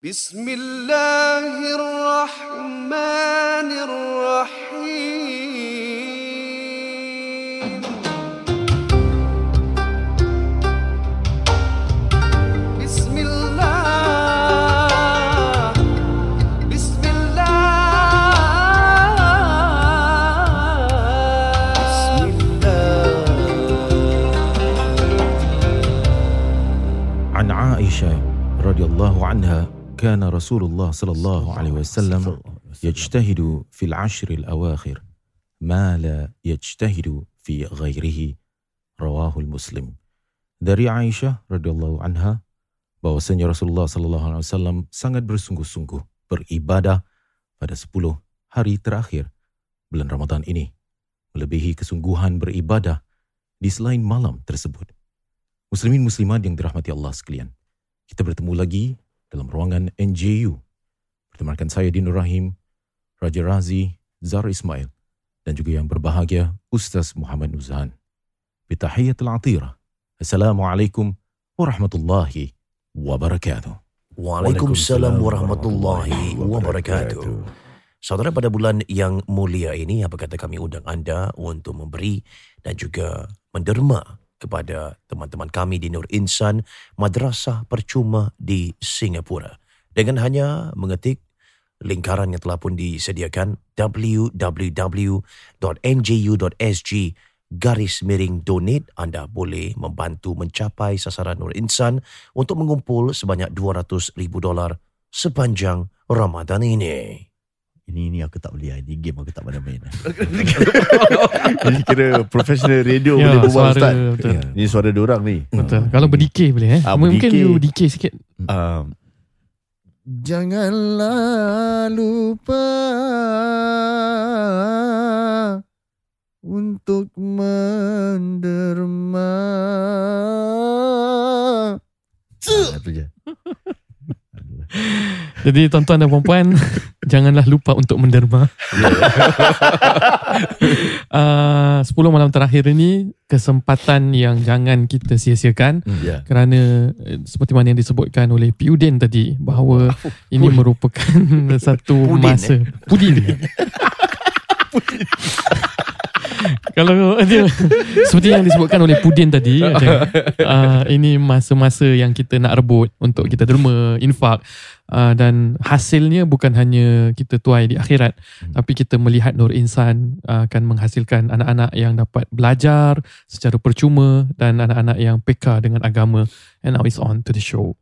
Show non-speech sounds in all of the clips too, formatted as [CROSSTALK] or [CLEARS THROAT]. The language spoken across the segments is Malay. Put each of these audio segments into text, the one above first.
بسم الله الرحمن الرحيم. بسم الله بسم الله. بسم الله عن عائشة رضي الله عنها كان رسول الله صلى الله عليه وسلم يجتهد في العشر الأواخر ما لا يجتهد في غيره رواه المسلم dari Aisyah radhiyallahu anha bahwasanya Rasulullah sallallahu alaihi wasallam sangat bersungguh-sungguh beribadah pada 10 hari terakhir bulan Ramadan ini melebihi kesungguhan beribadah di selain malam tersebut Muslimin muslimat yang dirahmati Allah sekalian kita bertemu lagi dalam ruangan NJU bertemankan saya Dinur Rahim Raja Razi Zar Ismail dan juga yang berbahagia Ustaz Muhammad Nuzhan. Bitahiyatul Atirah Assalamualaikum warahmatullahi wabarakatuh. Waalaikumsalam warahmatullahi wabarakatuh. Saudara pada bulan yang mulia ini apa kata kami undang anda untuk memberi dan juga menderma kepada teman-teman kami di Nur Insan Madrasah Percuma di Singapura dengan hanya mengetik lingkaran yang telah pun disediakan www.nju.sg garis miring donate anda boleh membantu mencapai sasaran Nur Insan untuk mengumpul sebanyak 200 ribu dolar sepanjang Ramadan ini. Ini ini aku tak boleh. Ini game aku tak pandai main. [LAUGHS] ini kira professional radio Ya, boleh berbual suara, Ustaz. betul. Ya, Ini suara diorang ni. Betul. Kalau berdikir boleh eh. Ah, Mungkin berdikir. you dikir sikit. Um, Janganlah lupa untuk menderma. Ah, Itu je. [LAUGHS] Jadi tuan-tuan dan puan-puan janganlah lupa untuk menderma. [LAUGHS] uh, 10 malam terakhir ini kesempatan yang jangan kita sia-siakan Ya. kerana eh, seperti mana yang disebutkan oleh Piudin tadi bahawa [LAUGHS] ini merupakan [LAUGHS] satu Pudin, masa Pudin. Kalau dia [LAUGHS] seperti yang disebutkan oleh Pudin tadi [LAUGHS] ada, uh, ini masa-masa yang kita nak rebut untuk kita derma infak. Uh, dan hasilnya bukan hanya kita tuai di akhirat tapi kita melihat Nur Insan uh, akan menghasilkan anak-anak yang dapat belajar secara percuma dan anak-anak yang peka dengan agama. And now it's on to the show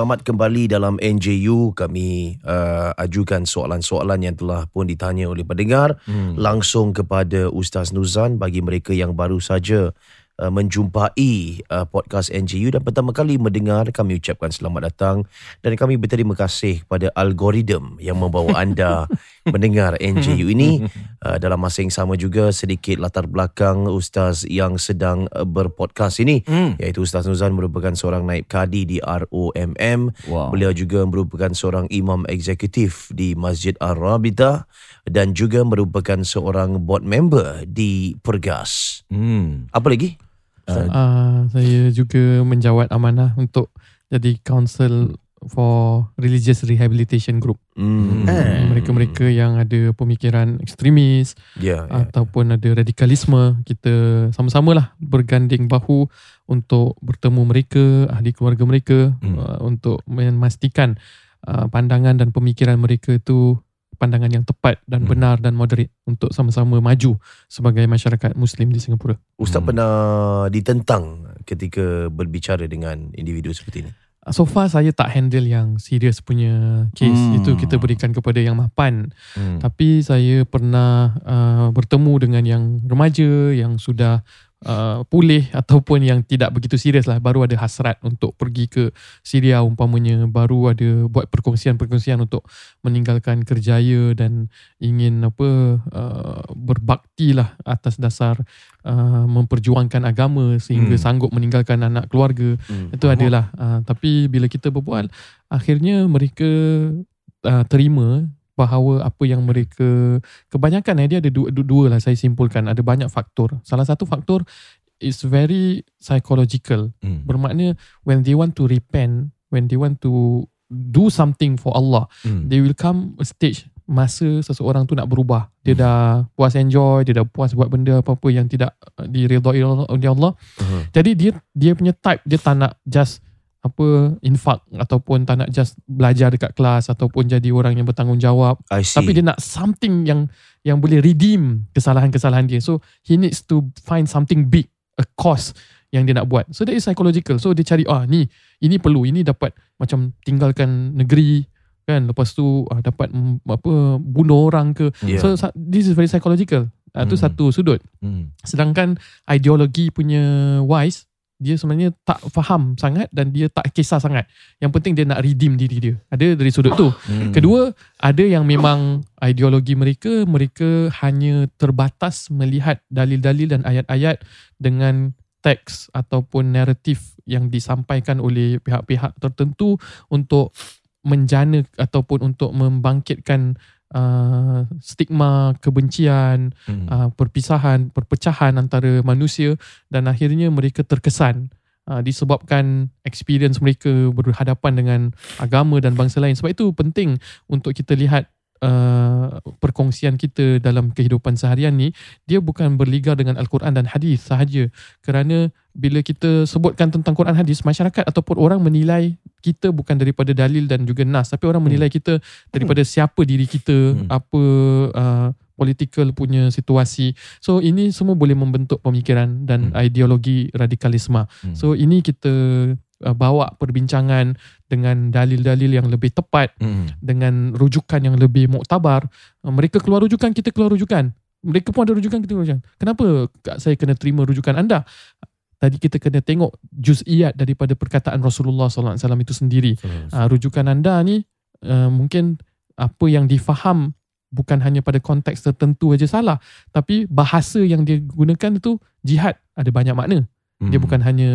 Selamat kembali dalam NJU. Kami uh, ajukan soalan-soalan yang telah pun ditanya oleh pendengar hmm. langsung kepada Ustaz Nuzan bagi mereka yang baru saja uh, menjumpai uh, podcast NJU dan pertama kali mendengar kami ucapkan selamat datang dan kami berterima kasih kepada algoritma yang membawa anda [LAUGHS] mendengar [LAUGHS] NJU ini uh, dalam masa yang sama juga sedikit latar belakang ustaz yang sedang uh, berpodcast ini Hmm. iaitu Ustaz Nuzan merupakan seorang naib kadi di ROMM Wow. Beliau juga merupakan seorang imam eksekutif di Masjid Ar-Rabita dan juga merupakan seorang board member di Pergas. hmm. Apa lagi? uh, saya juga menjawat amanah untuk jadi counsel for religious rehabilitation group Hmm. Eh. mereka-mereka yang ada pemikiran ekstremis Ya, ya. ataupun ada radikalisme kita sama-samalah berganding bahu untuk bertemu mereka ahli keluarga mereka Hmm. uh, untuk memastikan uh, pandangan dan pemikiran mereka itu pandangan yang tepat dan Hmm. benar dan moderate untuk sama-sama maju sebagai masyarakat muslim di Singapura. Ustaz Hmm. pernah ditentang ketika berbicara dengan individu seperti ini? So far saya tak handle yang serius punya case Hmm. itu kita berikan kepada yang mapan Hmm. tapi saya pernah uh, bertemu dengan yang remaja yang sudah uh, pulih ataupun yang tidak begitu serius lah baru ada hasrat untuk pergi ke Syria umpamanya baru ada buat perkongsian-perkongsian untuk meninggalkan kerjaya dan ingin apa uh, berbakti lah atas dasar uh, memperjuangkan agama sehingga Hmm. sanggup meninggalkan anak keluarga Hmm. itu adalah uh, tapi bila kita berbual akhirnya mereka uh, terima bahawa apa yang mereka kebanyakan eh, dia ada dua, dua, dua lah saya simpulkan ada banyak faktor salah satu faktor is very psychological Hmm. bermakna when they want to repent when they want to do something for Allah Hmm. they will come a stage masa seseorang tu nak berubah dia Hmm. dah puas enjoy dia dah puas buat benda apa-apa yang tidak uh, diridai oleh Allah Uh-huh. jadi dia dia punya type dia tak nak just apa infak ataupun tak nak just belajar dekat kelas ataupun jadi orang yang bertanggungjawab. Tapi dia nak something yang yang boleh redeem kesalahan-kesalahan dia. So he needs to find something big a cause yang dia nak buat. So that is psychological. So dia cari ah ni ini perlu. Ini dapat macam tinggalkan negeri kan? Lepas tu ah, dapat apa bunuh orang ke? Yeah. so this is very psychological. Ah, tu Hmm. satu sudut. Hmm. Sedangkan ideologi punya wise dia sebenarnya tak faham sangat dan dia tak kisah sangat. Yang penting dia nak redeem diri dia. Ada dari sudut tu. Hmm. Kedua, ada yang memang ideologi mereka mereka hanya terbatas melihat dalil-dalil dan ayat-ayat dengan teks ataupun naratif yang disampaikan oleh pihak-pihak tertentu untuk menjana ataupun untuk membangkitkan uh, stigma kebencian Hmm. uh, perpisahan, perpecahan antara manusia dan akhirnya mereka terkesan uh, disebabkan experience mereka berhadapan dengan agama dan bangsa lain. Sebab itu penting untuk kita lihat uh, perkongsian kita dalam kehidupan seharian ni dia bukan berliga dengan al-Quran dan hadis sahaja kerana bila kita sebutkan tentang Quran hadis masyarakat ataupun orang menilai kita bukan daripada dalil dan juga nas tapi orang menilai kita daripada siapa diri kita Hmm. apa uh, political punya situasi so ini semua boleh membentuk pemikiran dan Hmm. ideologi radikalisme Hmm. so ini kita uh, bawa perbincangan dengan dalil-dalil yang lebih tepat Hmm. dengan rujukan yang lebih muktabar uh, mereka keluar rujukan kita keluar rujukan. Mereka pun ada rujukan kita keluar rujukan. Kenapa saya kena terima rujukan anda? Tadi kita kena tengok juz'iyat daripada perkataan Rasulullah SAW itu sendiri. Uh, rujukan anda ni uh, mungkin apa yang difaham bukan hanya pada konteks tertentu aja salah tapi bahasa yang dia gunakan itu jihad ada banyak makna. Dia Hmm. bukan hanya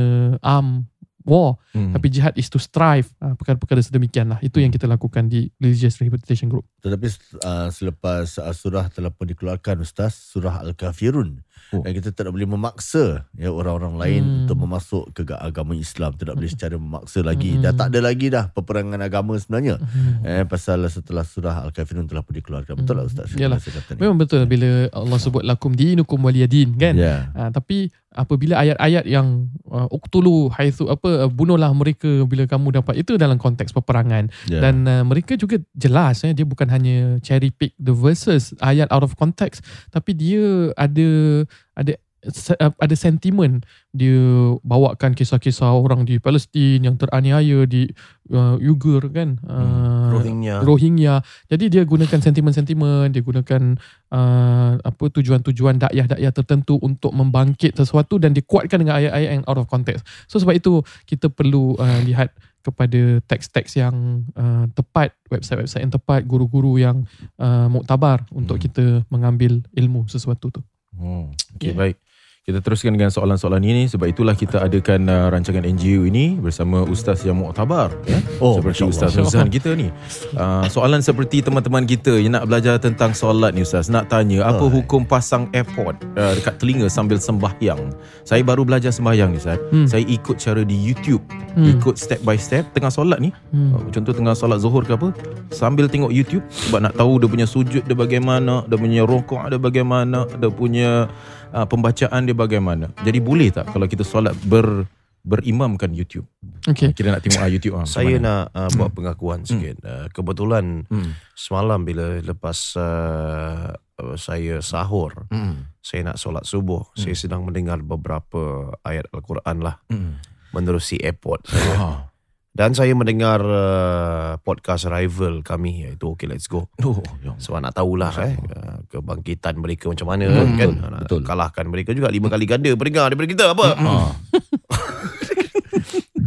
arm war Hmm. tapi jihad is to strive uh, perkara-perkara sedemikian lah itu yang kita lakukan di religious rehabilitation group Tetapi uh, selepas uh, surah telah pun dikeluarkan Ustaz, surah Al-Kafirun. Oh. Dan kita tak boleh memaksa ya orang-orang lain Hmm. untuk memasuk ke agama Islam. Tidak boleh secara memaksa lagi. Hmm. Dah tak ada lagi dah peperangan agama sebenarnya. Hmm. Eh, pasal setelah surah Al-Kafirun telah pun dikeluarkan. Betul tak Ustaz? Yalah. Saya kata ni. memang betul bila Allah sebut lakum dinukum waliyadin kan Ya. Uh, tapi apabila ayat-ayat yang uh, uktulu haitsu apa uh, bunuhlah mereka bila kamu dapat itu dalam konteks peperangan Ya. dan uh, mereka juga jelas eh dia bukan hanya cherry pick the verses ayat out of context tapi dia ada ada uh, ada sentimen dia bawakan kisah-kisah orang di Palestin yang teraniaya di uh, Uyghur kan uh, Rohingya. Rohingya. Jadi dia gunakan sentimen-sentimen, dia gunakan uh, apa tujuan-tujuan dakyah-dakyah tertentu untuk membangkit sesuatu dan dikuatkan dengan ayat-ayat yang out of context. So sebab itu kita perlu uh, lihat kepada teks-teks yang uh, tepat, website-website yang tepat, guru-guru yang uh, muktabar untuk Hmm. kita mengambil ilmu sesuatu tu. Oh, okay, Yeah. baik. Kita teruskan dengan soalan-soalan ini sebab itulah kita adakan uh, rancangan NGU ini bersama ustaz yang muktabar ya. Oh, seperti Ustaz. Nuzhan kita ni. Uh, soalan seperti teman-teman kita yang nak belajar tentang solat ni Ustaz. Nak tanya apa Oh. hukum pasang airpod uh, dekat telinga sambil sembahyang. Saya baru belajar sembahyang ni Ustaz. Hmm. Saya ikut cara di YouTube. Hmm. Ikut step by step tengah solat ni. Hmm. Uh, Contoh tengah solat zuhur ke apa. Sambil tengok YouTube sebab nak tahu dia punya sujud dia bagaimana, dia punya rokok dia bagaimana, dia punya uh, pembacaan dia bagaimana. Jadi boleh tak kalau kita solat ber berimamkan YouTube? Okay. Kira nak tengok ah, YouTube ah. macam Saya mana? nak uh, buat pengakuan sikit. Uh, kebetulan Hmm. semalam bila lepas uh, uh, saya sahur, Hmm. saya nak solat subuh, saya sedang mendengar beberapa ayat Al-Quran lah Hmm. menerusi airport saya. Dan saya mendengar uh, podcast rival kami iaitu Okay Let's Go. Oh, ya. Sebab nak tahulah eh uh, kebangkitan mereka macam mana Hmm, kan. betul, Nak betul. kalahkan mereka juga lima kali ganda pendengar daripada kita apa. Ah. [LAUGHS]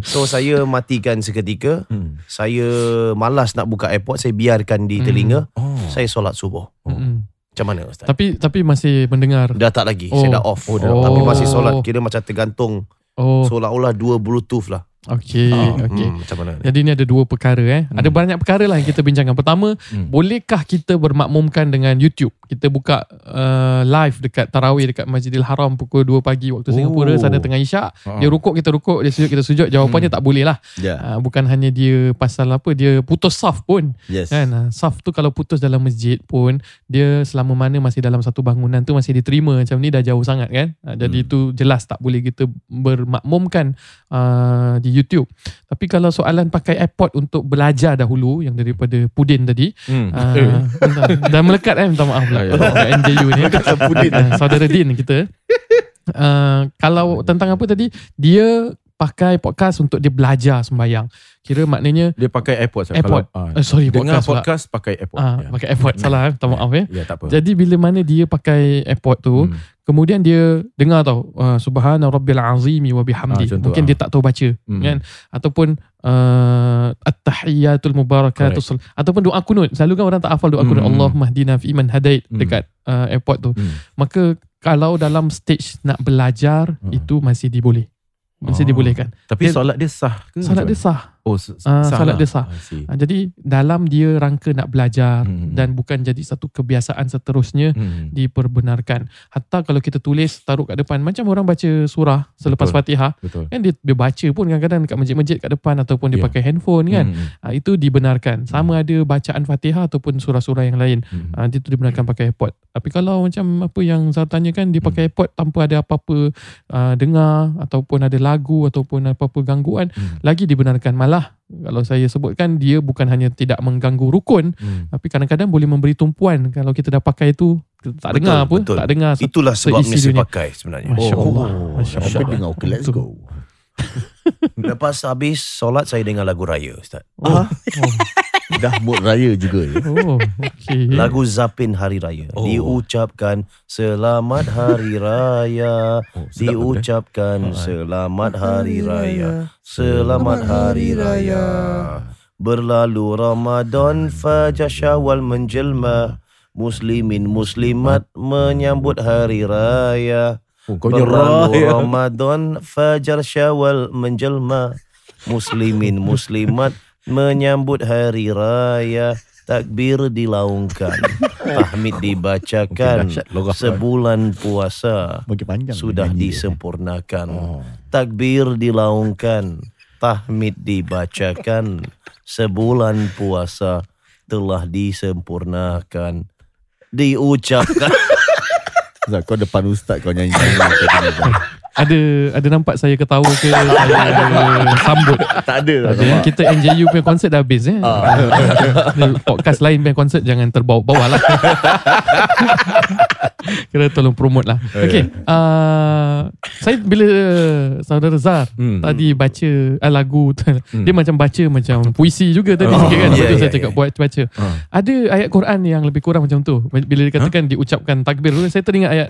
So saya matikan seketika. Hmm. Saya malas nak buka airpod, saya biarkan di telinga. Oh. Saya solat subuh. Mm-mm. Macam mana Ustaz? Tapi tapi masih mendengar. Dah tak lagi, Oh. saya dah off. Oh, dah Tapi off. masih solat kira macam tergantung Oh, seolah-olah dua bluetooth lah. Okey, okey. Hmm, macam mana? Jadi ni ada dua perkara eh. Ada banyak perkara lah yang kita bincangkan. Pertama, Hmm. bolehkah kita bermakmumkan dengan YouTube? Kita buka uh, live dekat tarawih dekat Masjidil Haram pukul 2 pagi waktu Singapura Oh. sana tengah Isyak. Ah. Dia rukuk kita rukuk, dia sujud kita sujud. Jawapannya tak boleh lah. Ya. Uh, bukan hanya dia pasal apa, dia putus saf pun. Yes. Kan? Uh, saf tu kalau putus dalam masjid pun dia selama mana masih dalam satu bangunan tu masih diterima macam ni dah jauh sangat kan. Uh, jadi Hmm. itu jelas tak boleh kita bermakmumkan uh, di YouTube. Tapi kalau soalan pakai iPod untuk belajar dahulu yang daripada Pudin tadi Hmm. [LAUGHS] uh, dah melekat eh minta maaf pula Ya, ya. Kat NJU ni. Uh, saudara Din kita. [LAUGHS] Uh, kalau tentang apa tadi dia pakai podcast untuk dia belajar sembayang kira maknanya Dia pakai AirPods. AirPod. Kalau, ah, eh, sorry dengar podcast, podcast pakai AirPod. Ah, ya. pakai AirPod salah eh. minta maaf ya Ya, tak apa. jadi bila mana dia pakai AirPod tu Hmm. kemudian dia dengar tau uh, subhana rabbil azimi wa bihamdi Ah, contoh, mungkin ah. dia tak tahu baca Hmm. kan ataupun uh, at-tahiyatul mubarakatus ataupun doa kunut selalu kan orang tak hafal doa kunut Hmm. Allahumma hdina fi man hadait Hmm. dekat uh, airport tu Hmm. maka kalau dalam stage nak belajar Hmm. itu masih diboleh masih Oh. dibolehkan Tapi Dia- solat dia sah ke? macam dia sah? Oh, s- sah solat lah. dia sah. Uh, jadi dalam dia rangka nak belajar Hmm. dan bukan jadi satu kebiasaan seterusnya Hmm. diperbenarkan hatta kalau kita tulis taruh kat depan macam orang baca surah selepas Betul. Fatihah Betul. kan dia, dia baca pun kadang-kadang dekat masjid-masjid kat depan ataupun dia Ya. pakai handphone kan Hmm. Ah, itu dibenarkan sama ada bacaan Fatihah ataupun surah-surah yang lain Hmm. Ah, dia tu dibenarkan pakai AirPod tapi kalau macam apa yang saya tanya kan dia pakai AirPod tanpa ada apa-apa ah, dengar ataupun ada lagu ataupun apa-apa gangguan Hmm. lagi dibenarkan malah kalau saya sebutkan dia bukan hanya tidak mengganggu rukun Hmm. tapi kadang-kadang boleh memberi tumpuan kalau kita dah pakai itu kita tak Betul, dengar apa betul. tak dengar Itulah sebabnya saya dunia. pakai sebenarnya. Masya Oh, Allah Masya Allah dengar okay let's go. [LAUGHS] Lepas habis solat saya dengar lagu raya Ustaz. oh, [LAUGHS] Dah mood raya juga ya. oh, okay. Lagu Zapin Hari Raya Oh. Diucapkan Selamat Hari Raya Oh. Diucapkan Ah. Selamat Hari Raya Selamat Hari Raya Berlalu Ramadan Fajar Syawal menjelma Muslimin Muslimat Menyambut Hari Raya Oh, kau. Ramadan. Fajar Syawal menjelma. Muslimin Muslimat Menyambut Hari Raya. Takbir dilaungkan. [LAUGHS] Tahmid dibacakan. Sebulan puasa. Sudah disempurnakan. Oh. Takbir dilaungkan. Tahmid dibacakan. Sebulan puasa Telah disempurnakan. Diucapkan [LAUGHS] Zat, kau depan ustaz kau nyanyi. [LAUGHS] ada ada nampak saya ketawa ke? Saya [LAUGHS] sambut. Tak ada lah. ada kita NJU punya konsert dah habis eh Ada podcast lain punya konsert jangan terbawa-bawa lah. [LAUGHS] Kira tolong promote lah. Okay uh, saya bila saudara Zar Hmm. tadi baca uh, lagu tu, [LAUGHS] dia macam baca macam puisi juga tadi Oh, sikit kan? ya, betul ya, saya cakap ya. buat baca. Ah. ada ayat Quran yang lebih kurang macam tu? Bila dikatakan diucapkan takbir saya teringat ayat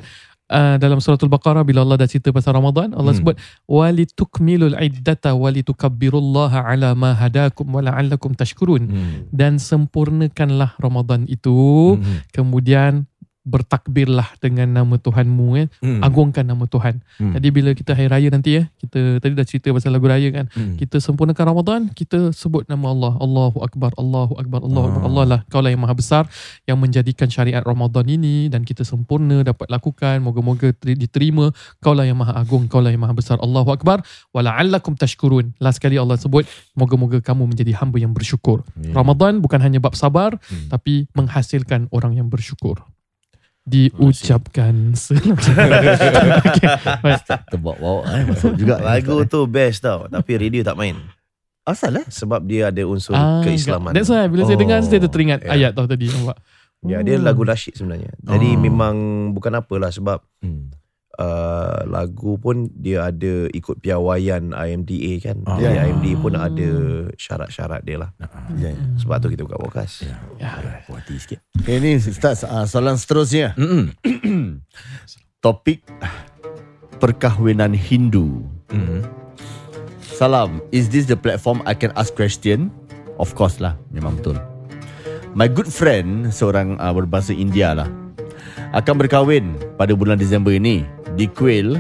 uh, dalam suratul baqarah bila Allah dah cerita pasal Ramadan Allah Hmm. sebut walitukmilul iddata walitukabbirullaha ala ma hadakum wa la'allakum tashkurun Hmm. dan sempurnakanlah Ramadan itu Hmm. kemudian bertakbirlah dengan nama Tuhanmu eh. Hmm. agungkan nama Tuhan Hmm. jadi bila kita hari raya nanti ya kita tadi dah cerita pasal lagu raya kan Hmm. kita sempurnakan Ramadan kita sebut nama Allah Allahu Akbar Allahu Akbar Allahu Akbar Ah. Allah lah kau lah yang maha besar yang menjadikan syariat Ramadan ini dan kita sempurna dapat lakukan moga-moga teri- diterima kau lah yang maha agung kau lah yang maha besar Allahu Akbar wala'allakum tashkurun last kali Allah sebut moga-moga kamu menjadi hamba yang bersyukur Ya. Ramadan bukan hanya bab sabar Hmm. tapi menghasilkan orang yang bersyukur diucapkan [LAUGHS] okay. baik. Terbawa-bawa eh. Masuk juga. Lagu tu best tau Tapi radio tak main Asal eh? Sebab dia ada unsur Ah, keislaman That's why bila saya Oh, dengar saya teringat ya. ayat tau tadi nampak. Ya dia Oh. lagu nasyid sebenarnya Jadi Oh. memang Bukan apalah Sebab Hmm. Uh, lagu pun dia ada ikut piawaian IMDA kan. Ah. Jadi IMDA pun ada syarat-syarat dia lah. Ya, ya. Sebab tu kita buka podcast. Ya, puas hati sikit. Okay, ni Ustaz, uh, soalan seterusnya. [CLEARS THROAT] Topik perkahwinan Hindu. Mm-mm. Salam, is this the platform I can ask question? Of course lah, memang betul. My good friend, seorang uh, berbahasa India lah, akan berkahwin pada bulan Disember ini di Kuil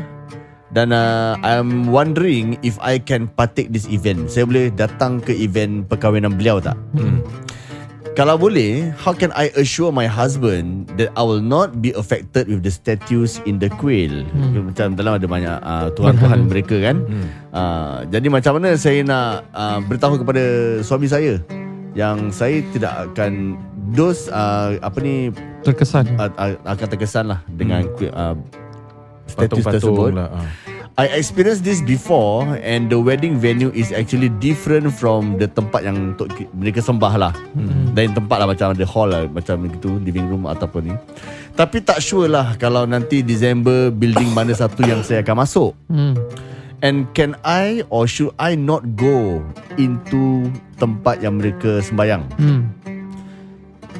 dan uh, I'm wondering if I can partake this event. Saya boleh datang ke event perkahwinan beliau tak? Mm. Kalau boleh, how can I assure my husband that I will not be affected with the statues in the quail? Hmm. Macam dalam ada banyak uh, tuhan-tuhan Berhala. mereka kan. Hmm. Uh, jadi macam mana saya nak uh, beritahu kepada suami saya yang saya tidak akan dos uh, apa ni Terkesan. uh, uh, akan terkesan lah dengan hmm. uh, status Patung-patung tersebut. lah. ah. I experienced this before and the wedding venue is actually different from the tempat yang untuk mereka sembah lah. Hmm. Dan tempat lah macam ada hall lah macam gitu living room ataupun ni. Tapi tak sure lah kalau nanti December building mana satu yang saya akan masuk. Hmm. And can I or should I not go into tempat yang mereka sembayang? Hmm.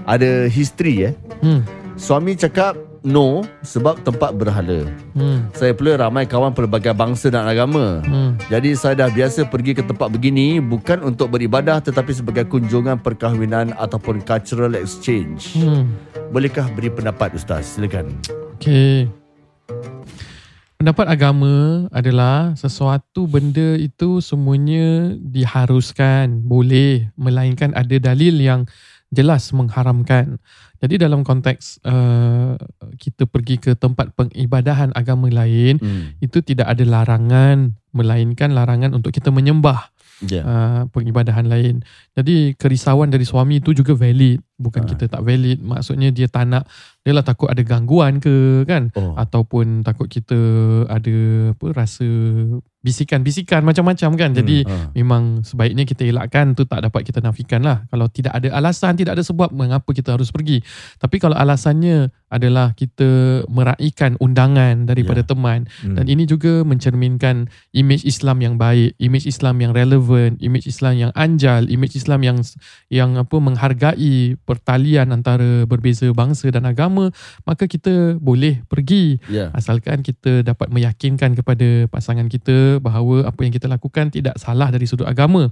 Ada history eh. Hmm. Suami cakap no sebab tempat berhala. Hmm. Saya pula ramai kawan pelbagai bangsa dan agama. Hmm. Jadi saya dah biasa pergi ke tempat begini bukan untuk beribadah tetapi sebagai kunjungan perkahwinan ataupun cultural exchange. Hmm. Bolehkah beri pendapat Ustaz? Silakan. Okay. Pendapat agama adalah sesuatu benda itu semuanya diharuskan, boleh, melainkan ada dalil yang jelas mengharamkan. Jadi dalam konteks uh, kita pergi ke tempat pengibadahan agama lain, Hmm. itu tidak ada larangan, melainkan larangan untuk kita menyembah Ya. uh, pengibadahan lain. Jadi kerisauan dari suami itu juga valid, bukan Ah. kita tak valid. Maksudnya dia tak nak dia lah takut ada gangguan ke kan Oh. ataupun takut kita ada apa rasa bisikan-bisikan macam-macam kan. Jadi Ah. memang sebaiknya kita elakkan tu tak dapat kita nafikan lah. Kalau tidak ada alasan, tidak ada sebab mengapa kita harus pergi. Tapi kalau alasannya adalah kita meraihkan undangan daripada Ya. teman Hmm. dan ini juga mencerminkan image Islam yang baik, image Islam yang relevan, image Islam yang anjal, image Islam yang yang apa menghargai pertalian antara berbeza bangsa dan agama, maka kita boleh pergi Ya. asalkan kita dapat meyakinkan kepada pasangan kita bahawa apa yang kita lakukan tidak salah dari sudut agama.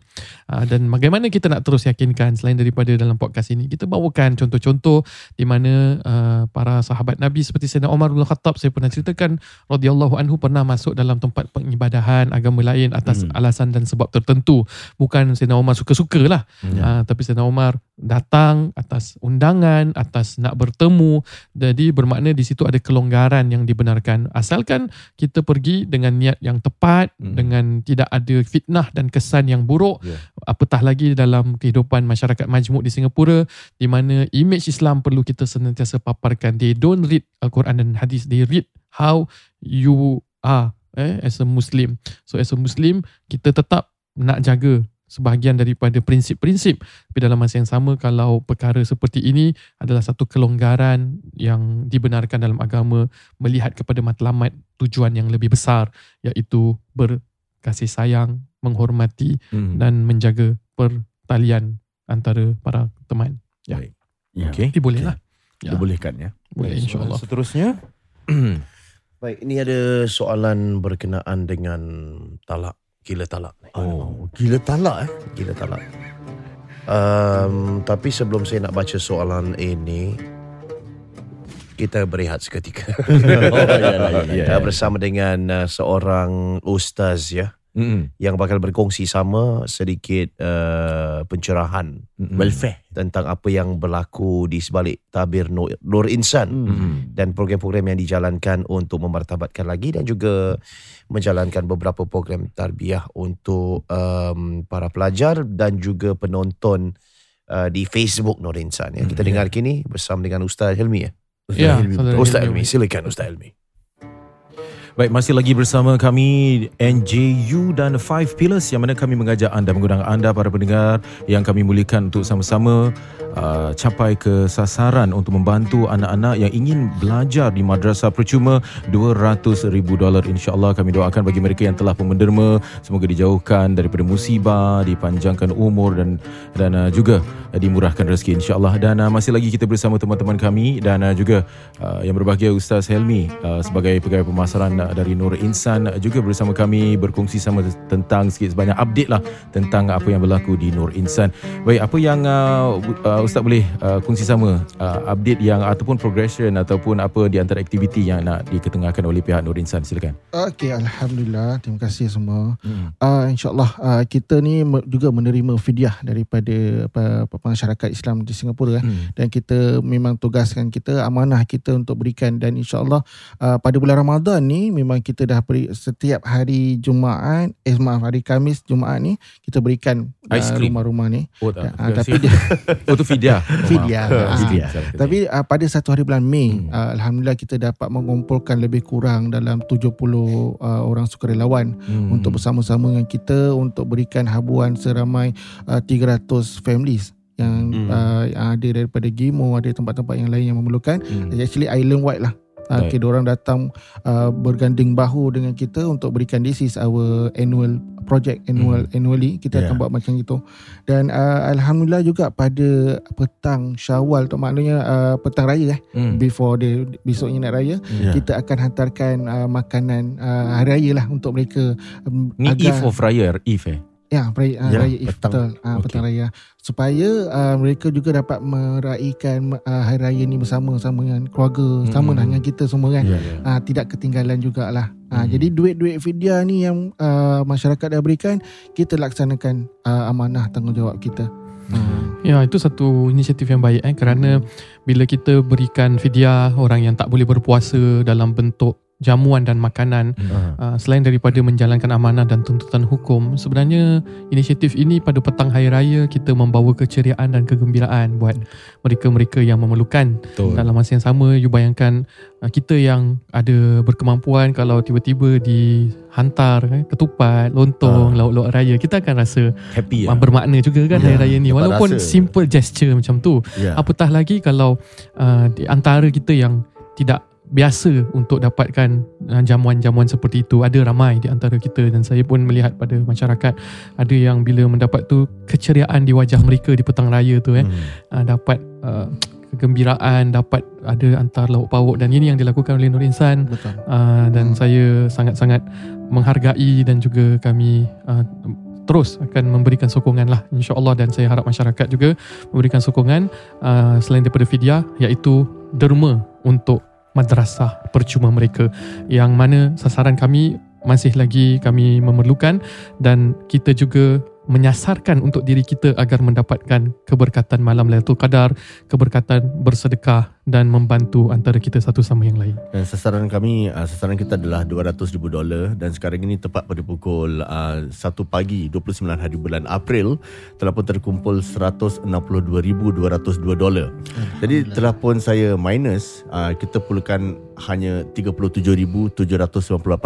Ah, Dan bagaimana kita nak terus yakinkan selain daripada dalam podcast ini, kita bawakan contoh-contoh di mana ah, para sahabat Nabi seperti Sayyidina Umar bin Khattab saya pernah ceritakan radhiyallahu anhu pernah masuk dalam tempat pengibadahan agama lain atas Hmm. alasan dan sebab tertentu. Bukan Sayyidina Umar suka-suka lah. Ya. Ah, tapi Sayyidina Umar datang atas undangan, atas nak bertemu. Jadi bermakna di situ ada kelonggaran yang dibenarkan. Asalkan kita pergi dengan niat yang tepat, Hmm. dengan tidak ada fitnah dan kesan yang buruk. Ya. Apatah lagi dalam kehidupan masyarakat majmuk di Singapura di mana image Islam perlu kita senantiasa paparkan. They don't read Al-Quran dan hadis, they read how you are eh, as a Muslim. So as a Muslim, kita tetap nak jaga sebahagian daripada prinsip-prinsip tapi dalam masa yang sama kalau perkara seperti ini adalah satu kelonggaran yang dibenarkan dalam agama melihat kepada matlamat tujuan yang lebih besar iaitu berkasih sayang, menghormati Hmm. dan menjaga pertalian antara para teman. Ya. Baik. Ya. Okey. Tapi boleh lah. Ya, Dibolehkan ya. boleh insyaAllah. soalan Seterusnya. [CLEARS THROAT] Baik, ini ada soalan berkenaan dengan talak. Gila talak. ni. Oh, gila talak eh. Gila talak. Um, tapi sebelum saya nak baca soalan ini, kita berehat seketika. [LAUGHS] oh, ya, ya, ya, Uh, bersama dengan uh, seorang ustaz ya Hmm. yang bakal berkongsi sama sedikit uh, pencerahan Hmm. Welfare. tentang apa yang berlaku di sebalik tabir Nur, Nur Insan Hmm. dan program-program yang dijalankan untuk memartabatkan lagi dan juga menjalankan beberapa program tarbiyah untuk um, para pelajar dan juga penonton uh, di Facebook Nur Insan ya. Kita Hmm, dengar kini bersama dengan Ustaz Helmi ya. Ya, Hilmi. saudara Ustaz Hilmi. Helmi, silakan Ustaz Helmi. Baik, masih lagi bersama kami NJU dan Five Pillars yang mana kami mengajak anda, mengundang anda para pendengar yang kami muliakan untuk sama-sama uh, capai ke sasaran untuk membantu anak-anak yang ingin belajar di madrasah percuma. 200 ribu dolar insyaAllah kami doakan bagi mereka yang telah pun menderma. Semoga dijauhkan daripada musibah dipanjangkan umur dan dan uh, juga dimurahkan rezeki insyaAllah. Dan uh, masih lagi kita bersama teman-teman kami dan uh, juga uh, yang berbahagia Ustaz Helmi uh, sebagai pegawai pemasaran dari Nur Insan juga bersama kami berkongsi sama tentang sikit sebanyak update lah tentang apa yang berlaku di Nur Insan baik apa yang uh, uh, Ustaz boleh uh, kongsi sama uh, update yang ataupun progression ataupun apa di antara aktiviti yang nak diketengahkan oleh pihak Nur Insan silakan Okey, Alhamdulillah. Terima kasih semua. Hmm. Uh, InsyaAllah uh, kita ni juga menerima fidyah daripada apa, apa, masyarakat Islam di Singapura. Hmm. Dan kita memang tugaskan kita, amanah kita untuk berikan. Dan insyaAllah uh, pada bulan Ramadan ni memang kita dah beri setiap hari Jumaat, eh maaf hari Kamis Jumaat ni kita berikan Ice uh, rumah-rumah ni. oh tak Ah, tapi dia [LAUGHS] oh tu [LAUGHS] maaf. Ah. Fidyah. Tapi uh, pada satu hari bulan Mei, Hmm. uh, alhamdulillah kita dapat mengumpulkan lebih kurang dalam 70 uh, orang sukarelawan Hmm. untuk bersama-sama dengan kita untuk berikan habuan seramai uh, 300 families yang Hmm. uh, ada daripada Gimo, ada tempat-tempat yang lain yang memerlukan. Hmm. Actually island wide lah. Uh, Baik. kita orang datang uh, berganding bahu dengan kita untuk berikan this is our annual project annual Hmm. annually kita Yeah. akan buat macam itu dan uh, alhamdulillah juga pada petang Syawal tu maknanya uh, petang raya eh Hmm. before the besoknya nak raya Ya. kita akan hantarkan uh, makanan uh, hari raya lah untuk mereka um, Ni Eve of Raya Eve eh Ya, raya, uh, Ya, raya Eve petang. Uh, Okey. petang raya. Supaya uh, mereka juga dapat meraihkan uh, hari raya ni bersama-sama dengan keluarga, Hmm. sama lah dengan kita semua kan. Ya, ya. Uh, tidak ketinggalan jugalah. Uh, Hmm. Jadi duit-duit fidyah ni yang uh, masyarakat dah berikan, kita laksanakan uh, amanah tanggungjawab kita. Uh, Ya, itu satu inisiatif yang baik eh kerana bila kita berikan fidyah orang yang tak boleh berpuasa dalam bentuk jamuan dan makanan Hmm. uh, selain daripada menjalankan amanah dan tuntutan hukum sebenarnya inisiatif ini pada petang hari raya kita membawa keceriaan dan kegembiraan buat mereka-mereka yang memerlukan Betul. dalam masa yang sama you bayangkan uh, kita yang ada berkemampuan kalau tiba-tiba dihantar eh, ketupat lontong Ah. lauk-lauk raya kita akan rasa Happy uh, ya. bermakna juga kan Ya, hari raya ni dapat walaupun rasa. simple gesture macam tu Ya. apatah lagi kalau uh, di antara kita yang tidak biasa untuk dapatkan uh, jamuan-jamuan seperti itu ada ramai di antara kita dan saya pun melihat pada masyarakat ada yang bila mendapat tu keceriaan di wajah mereka di petang raya tu eh Hmm. uh, dapat uh, kegembiraan dapat ada antar lauk pauk dan ini yang dilakukan oleh Nur Insan betul. uh, dan Hmm. saya sangat-sangat menghargai dan juga kami uh, terus akan memberikan sokongan lah insyaAllah dan saya harap masyarakat juga memberikan sokongan uh, selain daripada fidyah iaitu derma untuk madrasah percuma mereka. Yang mana sasaran kami masih lagi kami memerlukan dan kita juga menyasarkan untuk diri kita agar mendapatkan keberkatan malam Lailatul Qadar, keberkatan bersedekah dan membantu antara kita satu sama yang lain. Dan sasaran kami, uh, sasaran kita adalah 200 ribu dolar dan sekarang ini tepat pada pukul uh, 1 pagi 29 hari bulan April telah pun terkumpul 162,202 dolar. Jadi telah pun saya minus, uh, kita perlukan hanya 37,798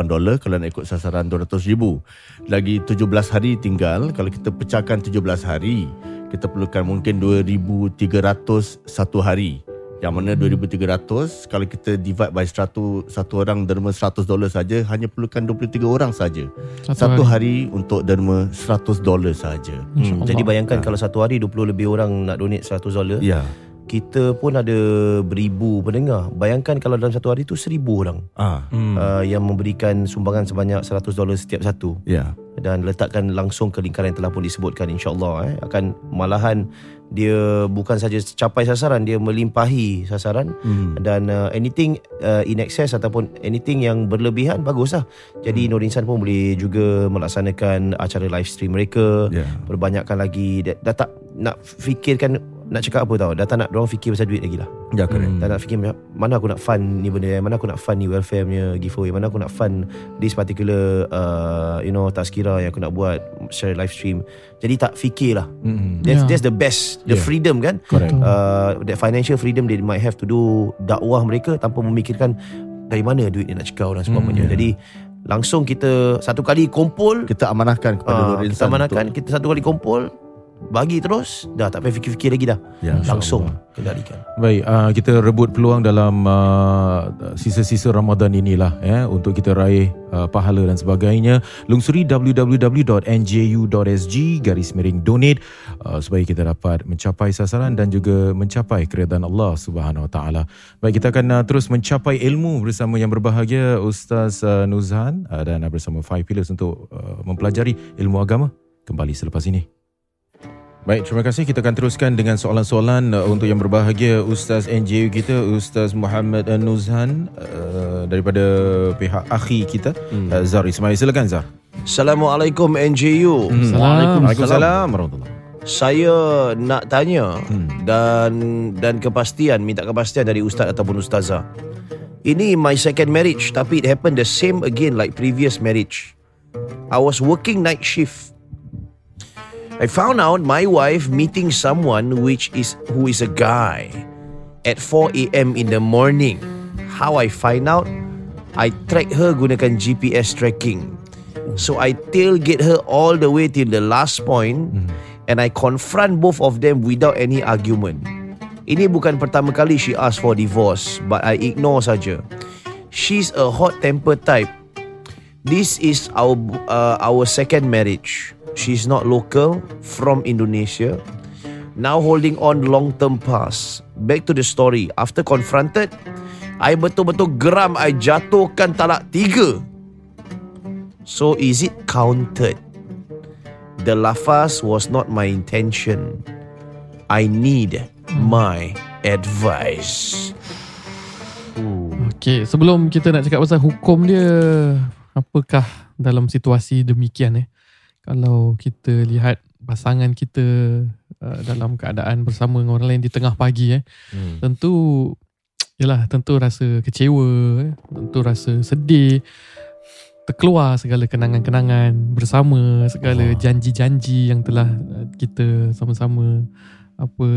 dolar kalau nak ikut sasaran 200 ribu. Lagi 17 hari tinggal, kalau kita pecahkan 17 hari, kita perlukan mungkin 2,300 satu hari. Yang mana 2300 kalau kita divide by 100 satu orang derma 100 dolar saja hanya perlukan 23 orang saja. Satu, hari. untuk derma 100 dolar saja. InsyaAllah. Jadi bayangkan kalau satu hari 20 lebih orang nak donate 100 dolar. Ya. Kita pun ada beribu pendengar. Bayangkan kalau dalam satu hari tu seribu orang Ah. Hmm. uh, yang memberikan sumbangan sebanyak 100 dolar setiap satu. Ya. dan letakkan langsung ke lingkaran yang telah pun disebutkan insyaallah eh akan malahan dia bukan saja capai sasaran dia melimpahi sasaran. Hmm. dan uh, anything uh, in excess ataupun anything yang berlebihan baguslah jadi Nur Insan pun boleh juga melaksanakan acara live stream mereka. Ya. perbanyakkan lagi. Dah, dah tak nak fikirkan nak cakap apa tau dah tak nak dorang fikir pasal duit lagi lah Ya correct. Tak nak fikir mana aku nak fund ni benda Mana aku nak fund ni welfare punya giveaway Mana aku nak fund this particular uh, you know tazkirah yang aku nak buat share live stream. Jadi tak fikir lah. Hmm. That's, Ya. that's the best. The Yeah. freedom kan. Correct. Uh, that financial freedom they might have to do dakwah mereka tanpa memikirkan dari mana duit dia nak cekau dan sebagainya. Hmm, Jadi langsung kita satu kali kumpul Kita amanahkan kepada Nur kita amanahkan untuk- kita satu kali kumpul bagi terus, dah tak payah fikir-fikir lagi dah. Ya, Langsung kendalikan. Baik, uh, kita rebut peluang dalam uh, sisa-sisa Ramadan inilah ya untuk kita raih uh, pahala dan sebagainya. Lungsuri www.nju.sg garis miring donate uh, supaya kita dapat mencapai sasaran dan juga mencapai keredaan Allah Subhanahu Wa Taala. Baik, kita akan uh, terus mencapai ilmu bersama yang berbahagia Ustaz uh, Nuzhan uh, dan bersama Five Pillars untuk uh, mempelajari ilmu agama kembali selepas ini. Baik, terima kasih. Kita akan teruskan dengan soalan-soalan uh, untuk yang berbahagia Ustaz NJU kita, Ustaz Muhammad uh, Nuzhan uh, daripada pihak akhi kita, hmm. uh, Zar Ismail. Silakan Zar. Assalamualaikum NJU. Hmm. Waalaikumsalam warahmatullahi Saya nak tanya hmm. dan dan kepastian, minta kepastian dari ustaz ataupun ustazah. Ini my second marriage tapi it happened the same again like previous marriage. I was working night shift. I found out my wife meeting someone which is who is a guy at 4 a.m. in the morning. How I find out? I track her gunakan GPS tracking. So I tailgate her all the way till the last point and I confront both of them without any argument. Ini bukan pertama kali she asked for divorce, but I ignore saja. She's a hot temper type. This is our uh, our second marriage. She's not local, from Indonesia. Now holding on long term pass. Back to the story. After confronted, I betul-betul geram. I jatuhkan talak tiga. So is it counted? The lafaz was not my intention. I need my advice. Okay, sebelum kita nak cakap pasal hukum dia, apakah dalam situasi demikian eh? Kalau kita lihat pasangan kita uh, dalam keadaan bersama dengan orang lain di tengah pagi eh, Hmm. tentu yalah, tentu rasa kecewa, eh, tentu rasa sedih, terkeluar segala kenangan-kenangan bersama, segala janji-janji yang telah uh, kita sama-sama apa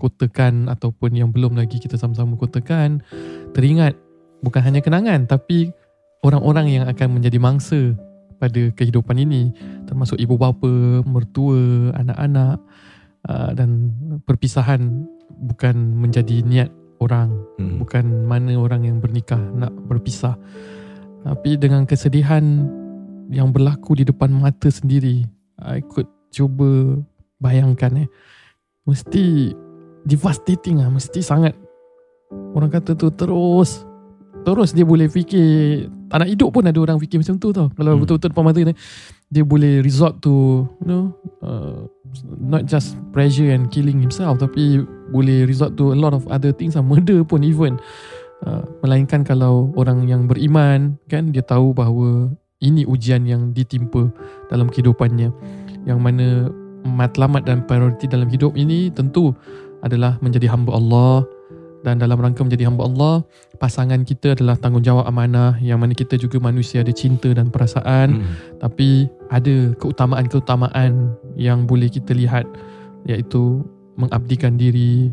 kotakan ataupun yang belum lagi kita sama-sama kotakan teringat bukan hanya kenangan tapi orang-orang yang akan menjadi mangsa pada kehidupan ini termasuk ibu bapa, mertua, anak-anak uh, dan perpisahan bukan menjadi niat orang Hmm. bukan mana orang yang bernikah nak berpisah tapi dengan kesedihan yang berlaku di depan mata sendiri I could cuba bayangkan eh mesti devastating lah mesti sangat orang kata tu terus terus dia boleh fikir tak nak hidup pun ada orang fikir macam tu tau. Kalau Hmm. betul-betul depan mata ni dia boleh resort to you know uh, not just pressure and killing himself tapi boleh resort to a lot of other things lah. Murder pun even. Uh, melainkan kalau orang yang beriman kan dia tahu bahawa ini ujian yang ditimpa dalam kehidupannya. Yang mana matlamat dan prioriti dalam hidup ini tentu adalah menjadi hamba Allah dan dalam rangka menjadi hamba Allah pasangan kita adalah tanggungjawab amanah yang mana kita juga manusia ada cinta dan perasaan Hmm. tapi ada keutamaan-keutamaan yang boleh kita lihat iaitu mengabdikan diri,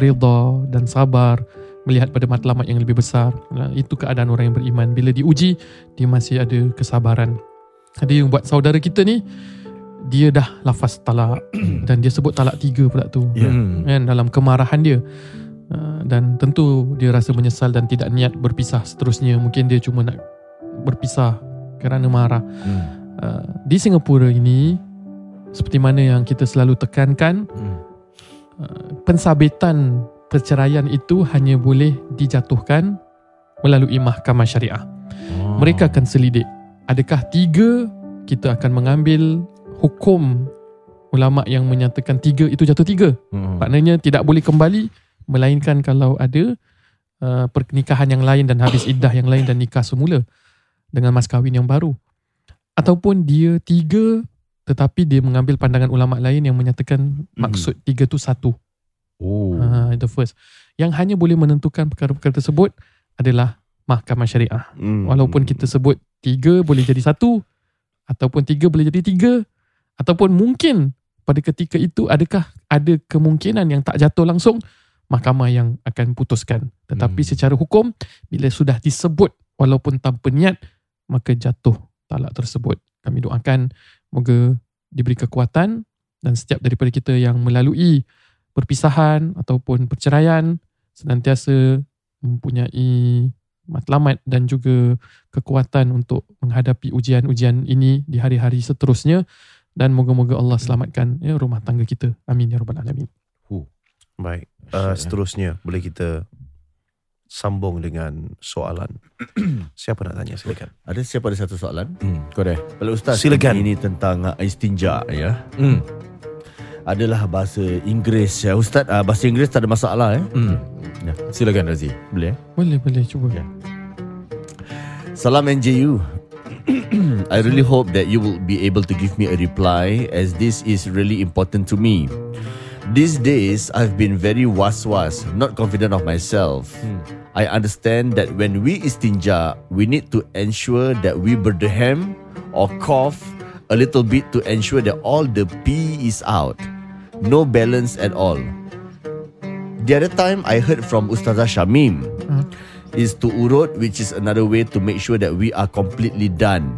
redha dan sabar melihat pada matlamat yang lebih besar. Itu keadaan orang yang beriman. Bila diuji, dia masih ada kesabaran. Jadi yang buat saudara kita ni, dia dah lafaz talak [CLEARS THROAT] dan dia sebut talak tiga pula tu. Hmm. Kan, dalam kemarahan dia. Uh, dan tentu dia rasa menyesal dan tidak niat berpisah seterusnya. Mungkin dia cuma nak berpisah kerana marah. Hmm. Uh, di Singapura ini seperti mana yang kita selalu tekankan Hmm. uh, pensabitan perceraian itu hanya boleh dijatuhkan melalui mahkamah syariah. Oh. Mereka akan selidik adakah tiga kita akan mengambil hukum ulama yang menyatakan tiga itu jatuh tiga. Hmm. Maknanya tidak boleh kembali melainkan kalau ada uh, pernikahan yang lain dan habis iddah yang lain dan nikah semula dengan mas kahwin yang baru. Ataupun dia tiga tetapi dia mengambil pandangan ulama lain yang menyatakan maksud tiga tu satu. Oh. Ha, itu first. Yang hanya boleh menentukan perkara-perkara tersebut adalah mahkamah syariah. Hmm. Walaupun kita sebut tiga boleh jadi satu ataupun tiga boleh jadi tiga ataupun mungkin pada ketika itu adakah ada kemungkinan yang tak jatuh langsung mahkamah yang akan putuskan. Tetapi Hmm. secara hukum bila sudah disebut walaupun tanpa niat maka jatuh talak tersebut. Kami doakan moga diberi kekuatan dan setiap daripada kita yang melalui perpisahan ataupun perceraian senantiasa mempunyai matlamat dan juga kekuatan untuk menghadapi ujian-ujian ini di hari-hari seterusnya dan moga-moga Allah selamatkan ya, rumah tangga kita. Amin ya rabbal alamin. Baik. Uh, seterusnya boleh kita sambung dengan soalan. [CLEARS THROAT] Siapa nak tanya silakan. Ada siapa ada satu soalan? Hmm, kau dah. Kalau Ustaz Silakan. Ini tentang uh, istinja ya Hmm. Adalah bahasa Inggeris ya Ustaz uh, Bahasa Inggeris tak ada masalah eh Hmm. Ya. Silakan Razi. Boleh eh? Boleh boleh cuba. Ya. Salam NJU [CLEARS THROAT] I really hope that you will be able to give me a reply as this is really important to me. These days, I've been very was-was, not confident of myself. Hmm. I understand that when we istinja, we need to ensure that we berdehem or cough a little bit to ensure that all the pee is out. No balance at all. The other time I heard from Ustazah Shamim hmm. is to urut, which is another way to make sure that we are completely done.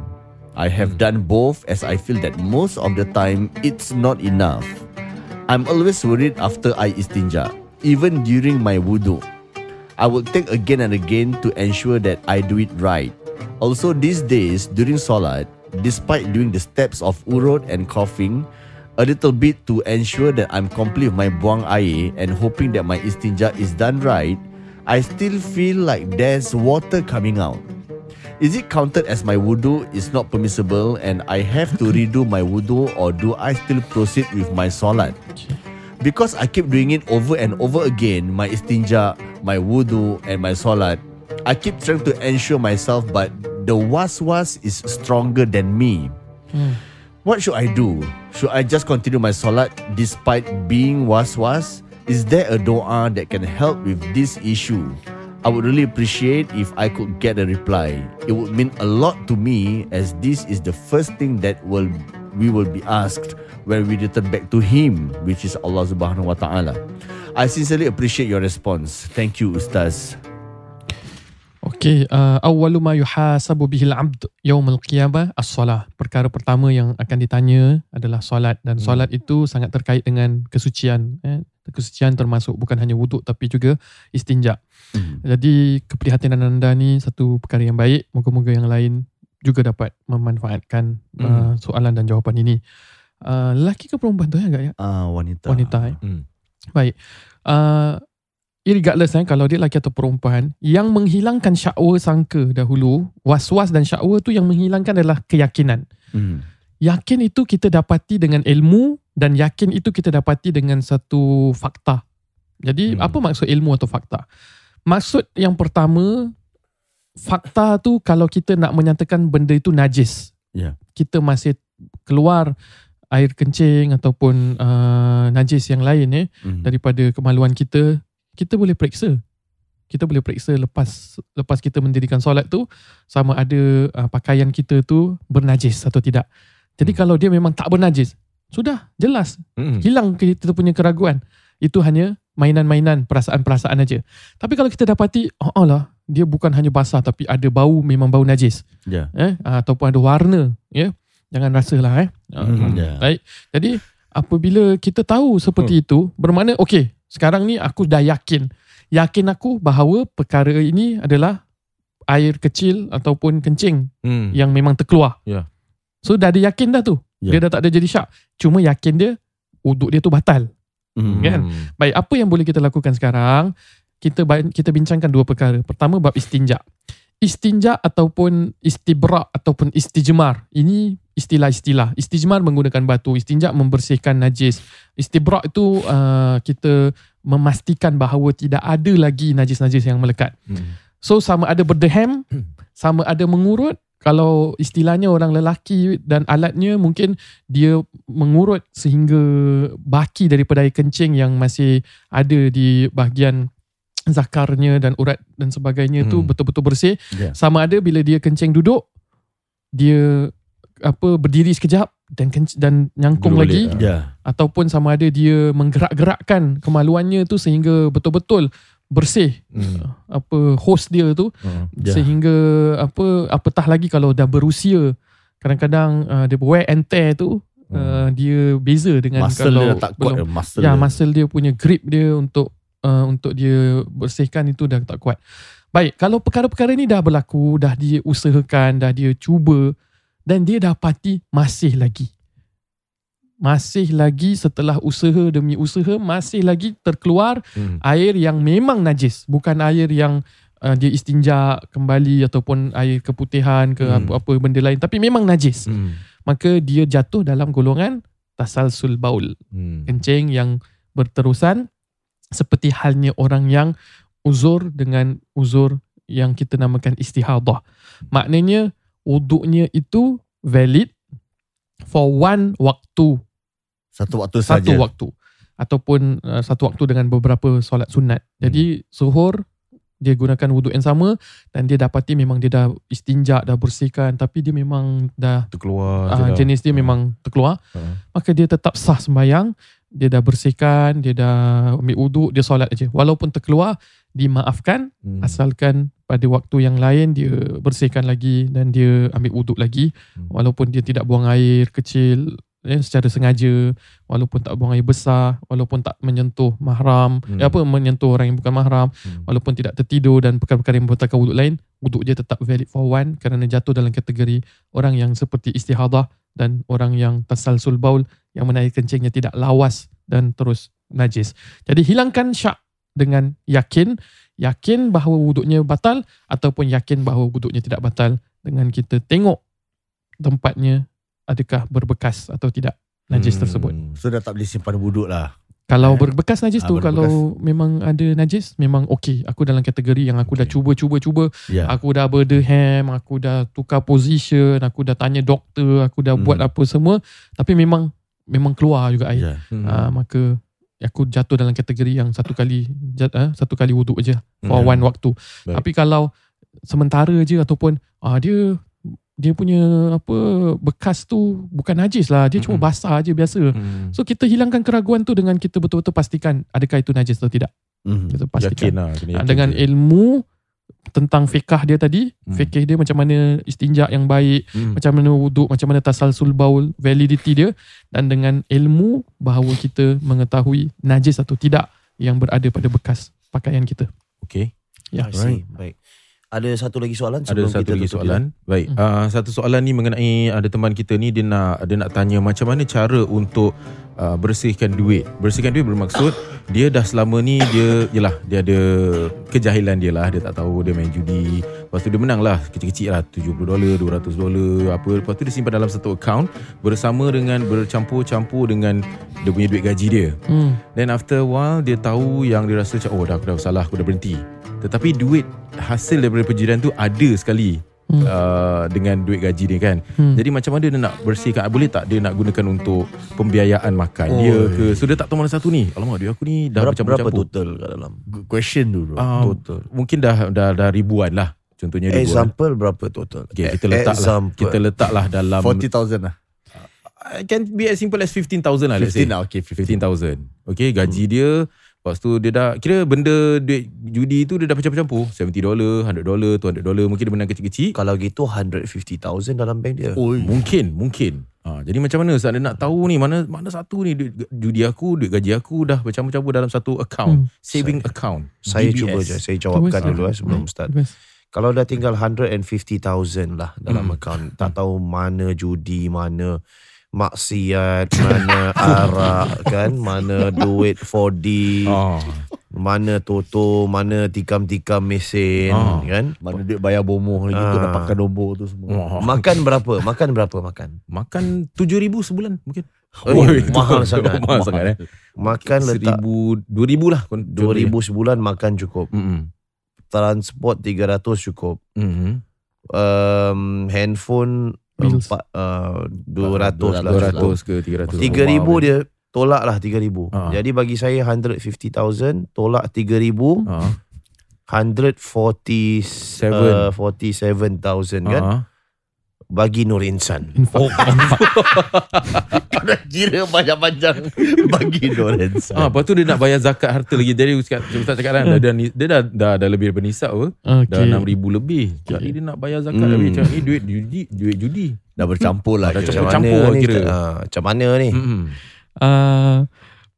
I have hmm. done both as I feel that most of the time it's not enough. I'm always worried after I istinja, even during my wudu. I will take again and again to ensure that I do it right. Also, these days during Salat, despite doing the steps of urut and coughing, a little bit to ensure that I'm complete with my buang air and hoping that my istinja is done right, I still feel like there's water coming out. Is it counted as my wudu is not permissible and I have to redo my wudu or do I still proceed with my salat? Because I keep doing it over and over again, my istinja, my wudu and my salat, I keep trying to ensure myself but the was-was is stronger than me. What should I do? Should I just continue my salat despite being was-was? Is there a doa that can help with this issue? I would really appreciate if I could get a reply. It would mean a lot to me as this is the first thing that will we will be asked when we return back to him, which is Allah Subhanahu wa taala. I sincerely appreciate your response. Thank you, Ustaz. Okey, uh, awwalu ma yuhasabu bihil 'abd yaumil qiyamah as-salah. Perkara pertama yang akan ditanya adalah solat dan solat itu sangat terkait dengan kesucian eh. Kesucian termasuk bukan hanya wuduk tapi juga istinja. Hmm. Jadi keprihatinan anda ni satu perkara yang baik. Moga-moga yang lain juga dapat memanfaatkan uh, soalan dan jawapan ini. Uh, lelaki ke perempuan tu ya agak ya? Ah, wanita. Wanita eh. Hmm. Baik. Uh, irregardless eh, kalau dia lelaki atau perempuan, yang menghilangkan syakwa sangka dahulu, was-was dan syakwa tu yang menghilangkan adalah keyakinan. Hmm. Yakin itu kita dapati dengan ilmu dan yakin itu kita dapati dengan satu fakta. Jadi Hmm. apa maksud ilmu atau fakta? Maksud yang pertama, fakta tu kalau kita nak menyatakan benda itu najis. Ya. Kita masih keluar air kencing ataupun uh, najis yang lain eh Hmm. daripada kemaluan kita, kita boleh periksa. Kita boleh periksa lepas lepas kita mendirikan solat tu sama ada uh, pakaian kita tu bernajis atau tidak. Jadi Hmm. kalau dia memang tak bernajis, sudah jelas Hmm. hilang kita punya keraguan. Itu hanya mainan-mainan, perasaan-perasaan aja. Tapi kalau kita dapati, oh lah, dia bukan hanya basah tapi ada bau memang bau najis, Ya. eh ataupun ada warna, ya. Jangan rasalah eh. Hmm. Ya. Baik. Jadi apabila kita tahu seperti itu, bermakna okey, sekarang ni aku dah yakin. Yakin aku bahawa perkara ini adalah air kecil ataupun kencing Hmm. yang memang terkeluar. Ya. So dah ada yakin dah tu. Ya. Dia dah tak ada jadi syak. Cuma yakin dia uduk dia tu batal. Hmm. Kan? Baik, apa yang boleh kita lakukan sekarang? Kita kita bincangkan dua perkara. Pertama bab istinja. Istinja ataupun istibra ataupun istijmar. Ini istilah-istilah. Istijmar menggunakan batu, istinja membersihkan najis. Istibra itu uh, kita memastikan bahawa tidak ada lagi najis-najis yang melekat. Hmm. So sama ada berdehem, [CLEARS THROAT] sama ada mengurut. Kalau istilahnya orang lelaki dan alatnya mungkin dia mengurut sehingga baki daripada air kencing yang masih ada di bahagian zakarnya dan urat dan sebagainya tu Hmm. betul-betul bersih. Ya. Sama ada bila dia kencing duduk, dia apa berdiri sekejap dan kenc- dan nyangkung Duduk lagi Ya. ataupun sama ada dia menggerak-gerakkan kemaluannya tu sehingga betul-betul bersih Hmm. apa host dia tu Hmm. Ya. sehingga apa apatah lagi kalau dah berusia kadang-kadang uh, dia wear and tear tu uh, dia beza dengan Muscle kalau dia tak kuat belum. eh, muscle Ya, dia. muscle dia punya grip dia untuk uh, untuk dia bersihkan itu dah tak kuat. Baik, kalau perkara-perkara ni dah berlaku, dah dia usahakan, dah dia cuba dan dia dapati masih lagi. Masih lagi setelah usaha demi usaha masih lagi terkeluar Hmm. air yang memang najis, bukan air yang uh, dia istinja kembali ataupun air keputihan ke Hmm. apa-apa benda lain tapi memang najis. Hmm. Maka dia jatuh dalam golongan tasalsul baul Hmm. kencing yang berterusan seperti halnya orang yang uzur dengan uzur yang kita namakan istihadah. Maknanya wuduknya itu valid for one waktu, Satu waktu satu saja. waktu ataupun uh, satu waktu dengan beberapa solat sunat. Jadi suhur dia gunakan wuduk yang sama dan dia dapati memang dia dah istinja dah bersihkan tapi dia memang dah Terkeluar uh, dah. jenis dia memang terkeluar Ha. maka dia tetap sah sembayang dia dah bersihkan dia dah ambil wuduk dia solat aja walaupun terkeluar dimaafkan Hmm. asalkan pada waktu yang lain dia bersihkan lagi dan dia ambil wuduk lagi Hmm. walaupun dia tidak buang air kecil eh, secara sengaja walaupun tak buang air besar walaupun tak menyentuh mahram Hmm. eh, apa menyentuh orang yang bukan mahram Hmm. walaupun tidak tertidur dan perkara-perkara yang membatalkan wuduk lain wuduk dia tetap valid for one kerana jatuh dalam kategori orang yang seperti istihadah dan orang yang tasalsul baul yang mana air kencingnya tidak lawas dan terus najis. Jadi hilangkan syak dengan yakin, yakin bahawa wuduknya batal ataupun yakin bahawa wuduknya tidak batal dengan kita tengok tempatnya adakah berbekas atau tidak najis Hmm. tersebut. So dah tak boleh simpan wuduk lah. Kalau berbekas najis Ah, tu berbekas. kalau memang ada najis memang okey. Aku dalam kategori yang aku dah Okey. cuba cuba cuba Ya. Aku dah berderham, aku dah tukar position, aku dah tanya doktor, aku dah Hmm. buat apa semua tapi memang memang keluar juga air. Ya. Hmm. Ah, maka aku jatuh dalam kategori yang satu kali jat, ah, satu kali wuduk aja for Hmm. one waktu. Baik. Tapi kalau sementara je ataupun ah, dia dia punya apa bekas tu bukan najis lah, dia cuma Mm-mm. basah aje biasa. Hmm. So kita hilangkan keraguan tu dengan kita betul-betul pastikan adakah itu najis atau tidak. Mhm. Kita Yakin pastikan. lah. kena Ah, yakin dengan je. ilmu tentang fikah dia tadi, Hmm. fikih dia macam mana istinja yang baik, Hmm. macam mana wuduk, macam mana tasalsul baul, validity dia dan dengan ilmu bahawa kita mengetahui najis atau tidak yang berada pada bekas pakaian kita. Okay. Ya. I see. Baik. Ada satu lagi soalan Ada sebelum satu kita lagi soalan. Baik. Hmm. Uh, satu soalan ni mengenai ada teman kita ni dia nak dia nak tanya macam mana cara untuk uh, bersihkan duit. Bersihkan duit bermaksud dia dah selama ni dia yalah dia ada kejahilan dia lah dia tak tahu dia main judi. Lepas tu dia menang lah kecil-kecil lah 70 dolar, 200 dolar apa. Lepas tu dia simpan dalam satu account bersama dengan bercampur-campur dengan dia punya duit gaji dia. Hmm. Then after a while dia tahu yang dia rasa macam oh dah aku dah salah aku dah berhenti. Tetapi duit hasil daripada penjudian tu ada sekali Hmm. uh, dengan duit gaji dia kan. Hmm. Jadi macam mana dia nak bersihkan? Ah, Boleh tak dia nak gunakan untuk pembiayaan makan Oh, dia ya. ke? So dia tak tahu mana satu ni. Alamak duit aku ni dah Berapa, berapa bercampur-campur. total kat dalam? Good question tu bro. Ah, Total. mungkin dah, dah dah ribuan lah. Contohnya ribuan. Example berapa total? Okay, kita letak lah. Example. Kita letaklah dalam 40,000 lah. uh, can be as simple as 15,000 lah let's say. 15 lah. Okay, 15. 15,000. Okay, gaji dia Lepas tu dia dah Kira benda duit judi tu Dia dah campur-campur 70 dolar 100 dolar 200 dolar Mungkin dia menang kecil-kecil Kalau gitu 150,000 dalam bank dia. Oi. Mungkin Mungkin ha, Jadi macam mana Ustaz Dia nak tahu ni Mana mana satu ni Duit judi aku Duit gaji aku Dah bercampur-campur dalam satu account Hmm. Saving account Saya DBS. cuba je, saya jawabkan dulu eh, sebelum Ustaz. Best. Kalau dah tinggal 150,000 lah dalam Hmm. akaun, tak tahu mana judi, mana maksiat, mana arak [LAUGHS] kan, mana duit 4D, Ah, mana toto, mana tikam-tikam mesin Ah. kan. Mana duit bayar bomoh lagi untuk Ah. dapatkan nombor tu semua. wah. Makan berapa? Makan berapa makan? Makan 7,000 sebulan mungkin Oh, Oi, [LAUGHS] mahal sangat. Mahal sangat eh Makan letak 1000 2000 lah 2000 sebulan makan cukup. Hmm. Transport 300 cukup. Hmm. Um, handphone Bills. empat, uh, 200 lah. 200 ke 300 Tiga ribu dia tolak lah tiga ribu. Ah. Jadi bagi saya 150,000 tolak tiga ribu, Ah, 140 Seven. uh, 47,000 kan. ah. bagi Nur Insan. [LAUGHS] Oh, [LAUGHS] kau dah kira panjang-panjang bagi Insan. Ah, lepas tu dia nak bayar zakat harta lagi. Jadi Ustaz, Ustaz cakap kan, dia, dah, dia dah, dah, dah lebih daripada nisab apa. Dah Okay. 6,000 lebih. Jadi dia nak bayar zakat Hmm. lebih. Cakap ni duit judi. Duit judi. Dah bercampur lah Dah kira. campur. Macam mana campur ni? kira. Ah, macam mana ni? Hmm. Uh,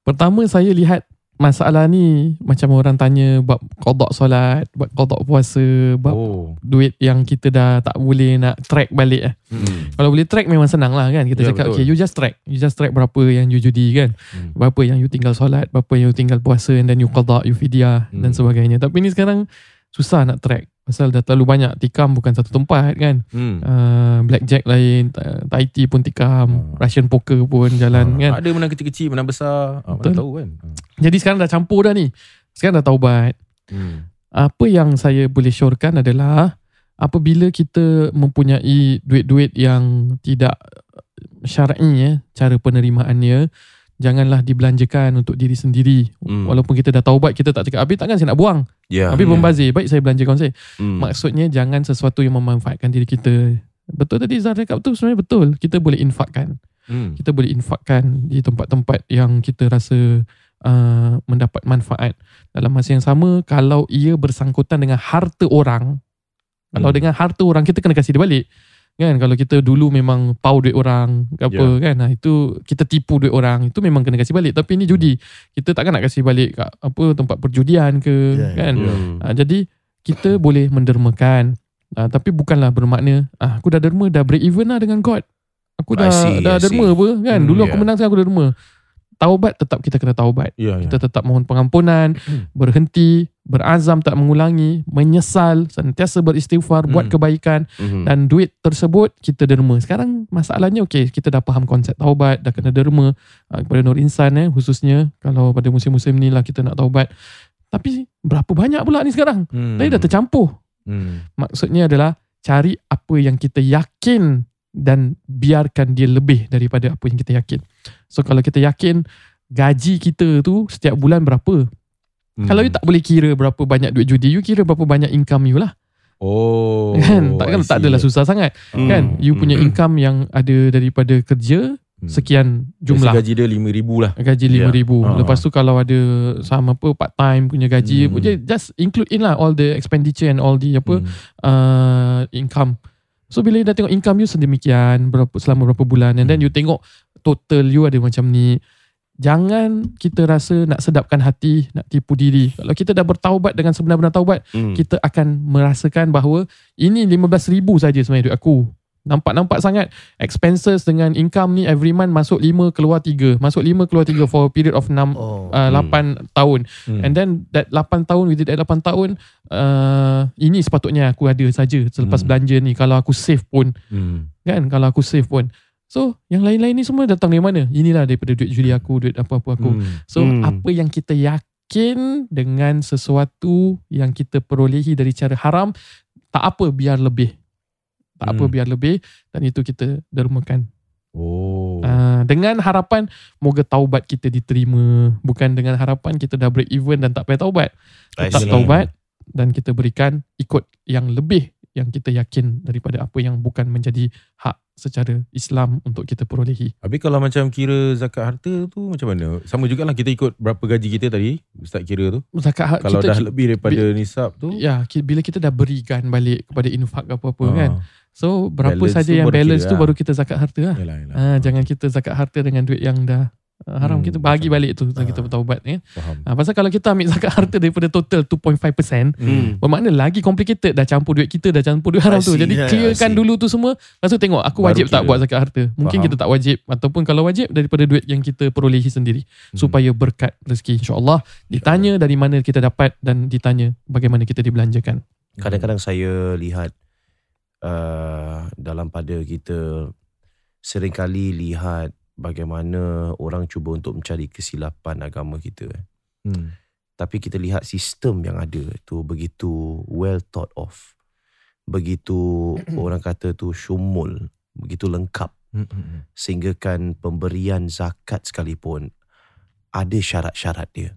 pertama saya lihat masalah ni macam orang tanya bab qada solat, bab qada puasa, bab Oh. duit yang kita dah tak boleh nak track balik eh. Hmm. Kalau boleh track memang senang lah kan. Kita Ya, cakap betul. okay you just track. You just track berapa yang you judi kan. Hmm. Berapa yang you tinggal solat, berapa yang you tinggal puasa and then you qada, you fidyah Hmm. dan sebagainya. Tapi ni sekarang susah nak track. Pasal dah terlalu banyak tikam bukan satu tempat kan. Hmm. Uh, blackjack lain, ta- Thai tea pun tikam, Hmm. Russian poker pun jalan kan. Ada menang kecil-kecil, menang besar. Ah, mana tahu kan. Ah. Jadi sekarang dah campur dah ni. Sekarang dah taubat. Hmm. Apa yang saya boleh syorkan adalah apabila kita mempunyai duit-duit yang tidak syar'i ya, cara penerimaannya, janganlah dibelanjakan untuk diri sendiri. Hmm. Walaupun kita dah taubat, kita tak cakap, habis takkan saya nak buang. Ya. habis ya. membazir, baik saya belanjakan saya. Hmm. Maksudnya jangan sesuatu yang memanfaatkan diri kita. Betul tadi Zahra cakap tu sebenarnya betul. Kita boleh infakkan. Hmm. Kita boleh infakkan di tempat-tempat yang kita rasa uh, mendapat manfaat. Dalam masa yang sama, kalau ia bersangkutan dengan harta orang, kalau Hmm. dengan harta orang, kita kena kasih dia balik. Kan kalau kita dulu memang pau duit orang ke apa Ya. kan nah, itu kita tipu duit orang itu memang kena kasih balik tapi ini judi kita takkan nak kasih balik kat apa tempat perjudian ke Ya, kan Hmm. Ha, jadi kita boleh mendermakan ha, tapi bukanlah bermakna ah, aku dah derma dah break even lah dengan God. Aku dah see, dah derma apa kan. Hmm, Dulu aku yeah. menang sekarang aku derma. Taubat tetap kita kena taubat. Ya, ya. Kita tetap mohon pengampunan, berhenti, berazam tak mengulangi, menyesal, sentiasa beristighfar, buat Hmm. kebaikan Hmm. dan duit tersebut kita derma. Sekarang masalahnya okey, kita dah faham konsep taubat, dah kena derma uh, kepada nur insan eh khususnya kalau pada musim-musim ni lah kita nak taubat. Tapi berapa banyak pula ni sekarang? Hmm. Tadi dah tercampur. Hmm. Maksudnya adalah cari apa yang kita yakin dan biarkan dia lebih daripada apa yang kita yakin. So kalau kita yakin gaji kita tu setiap bulan berapa? Hmm. Kalau you tak boleh kira berapa banyak duit judi, you kira berapa banyak income you lah. Oh. [LAUGHS] kan? Takkan I tak adalah susah sangat. Hmm. Kan? You punya Hmm. income yang ada daripada kerja Hmm. sekian Biasa jumlah. Gaji dia RM5,000 lah. Gaji Ya. RM5,000 Ah. Lepas tu kalau ada Sama apa Part time punya gaji hmm. Just include in lah All the expenditure And all the apa Hmm. uh, income. So bila you dah tengok income you sedemikian berapa selama berapa bulan and then Hmm. you tengok total you ada macam ni. Jangan kita rasa nak sedapkan hati, nak tipu diri. Kalau kita dah bertaubat dengan sebenar-benar taubat, Hmm. kita akan merasakan bahawa ini 15,000 saja sebenarnya duit aku. Nampak-nampak sangat expenses dengan income ni every month masuk 5 keluar 3. Masuk 5 keluar 3 for a period of 6 Oh. uh, 8 tahun. Hmm. And then that 8 tahun within that 8 tahun uh, ini sepatutnya aku ada saja selepas Hmm. belanja ni kalau aku save pun Hmm. kan kalau aku save pun. So yang lain-lain ni semua datang dari mana? Inilah daripada duit judi aku, duit apa-apa aku. Hmm. So Hmm. apa yang kita yakin dengan sesuatu yang kita perolehi dari cara haram tak apa biar lebih. Tak apa Hmm. biar lebih dan itu kita dermakan. Oh. Uh, dengan harapan moga taubat kita diterima bukan dengan harapan kita dah break even dan tak payah taubat tetap taubat dan kita berikan ikut yang lebih yang kita yakin daripada apa yang bukan menjadi hak secara Islam untuk kita perolehi. Habis kalau macam kira zakat harta tu macam mana? Sama jugalah kita ikut berapa gaji kita tadi. Ustaz kira tu. Zakat hak Kalau kita dah lebih daripada nisab tu. ya bila kita dah berikan balik kepada infak ke apa-apa ah, kan. So berapa Balance saja yang balance kira tu lah. baru kita zakat harta lah. Yalah, yalah. Ah, jangan kita zakat harta dengan duit yang dah ah, haram Hmm, kita bagi balik tu Ah. kita bertaubat kan. Faham. Ah, pasal kalau kita ambil zakat harta daripada total 2.5% Hmm. Bermakna lagi complicated Dah campur duit kita Dah campur duit haram I tu see, Jadi yeah, clearkan see. dulu tu semua Lepas tu tengok Aku Baru wajib tak kira. buat zakat harta Mungkin Faham. kita tak wajib Ataupun kalau wajib Daripada duit yang kita perolehi sendiri Hmm. Supaya berkat rezeki InsyaAllah Ditanya dari mana kita dapat Dan ditanya Bagaimana kita dibelanjakan Kadang-kadang saya lihat uh, dalam pada kita seringkali lihat bagaimana orang cuba untuk mencari kesilapan agama kita. Hmm. Tapi kita lihat sistem yang ada tu begitu well thought of. Begitu [CLEARS THROAT] orang kata tu syumul, begitu lengkap Hmm, hmm, hmm. sehingga kan pemberian zakat sekalipun ada syarat-syarat dia.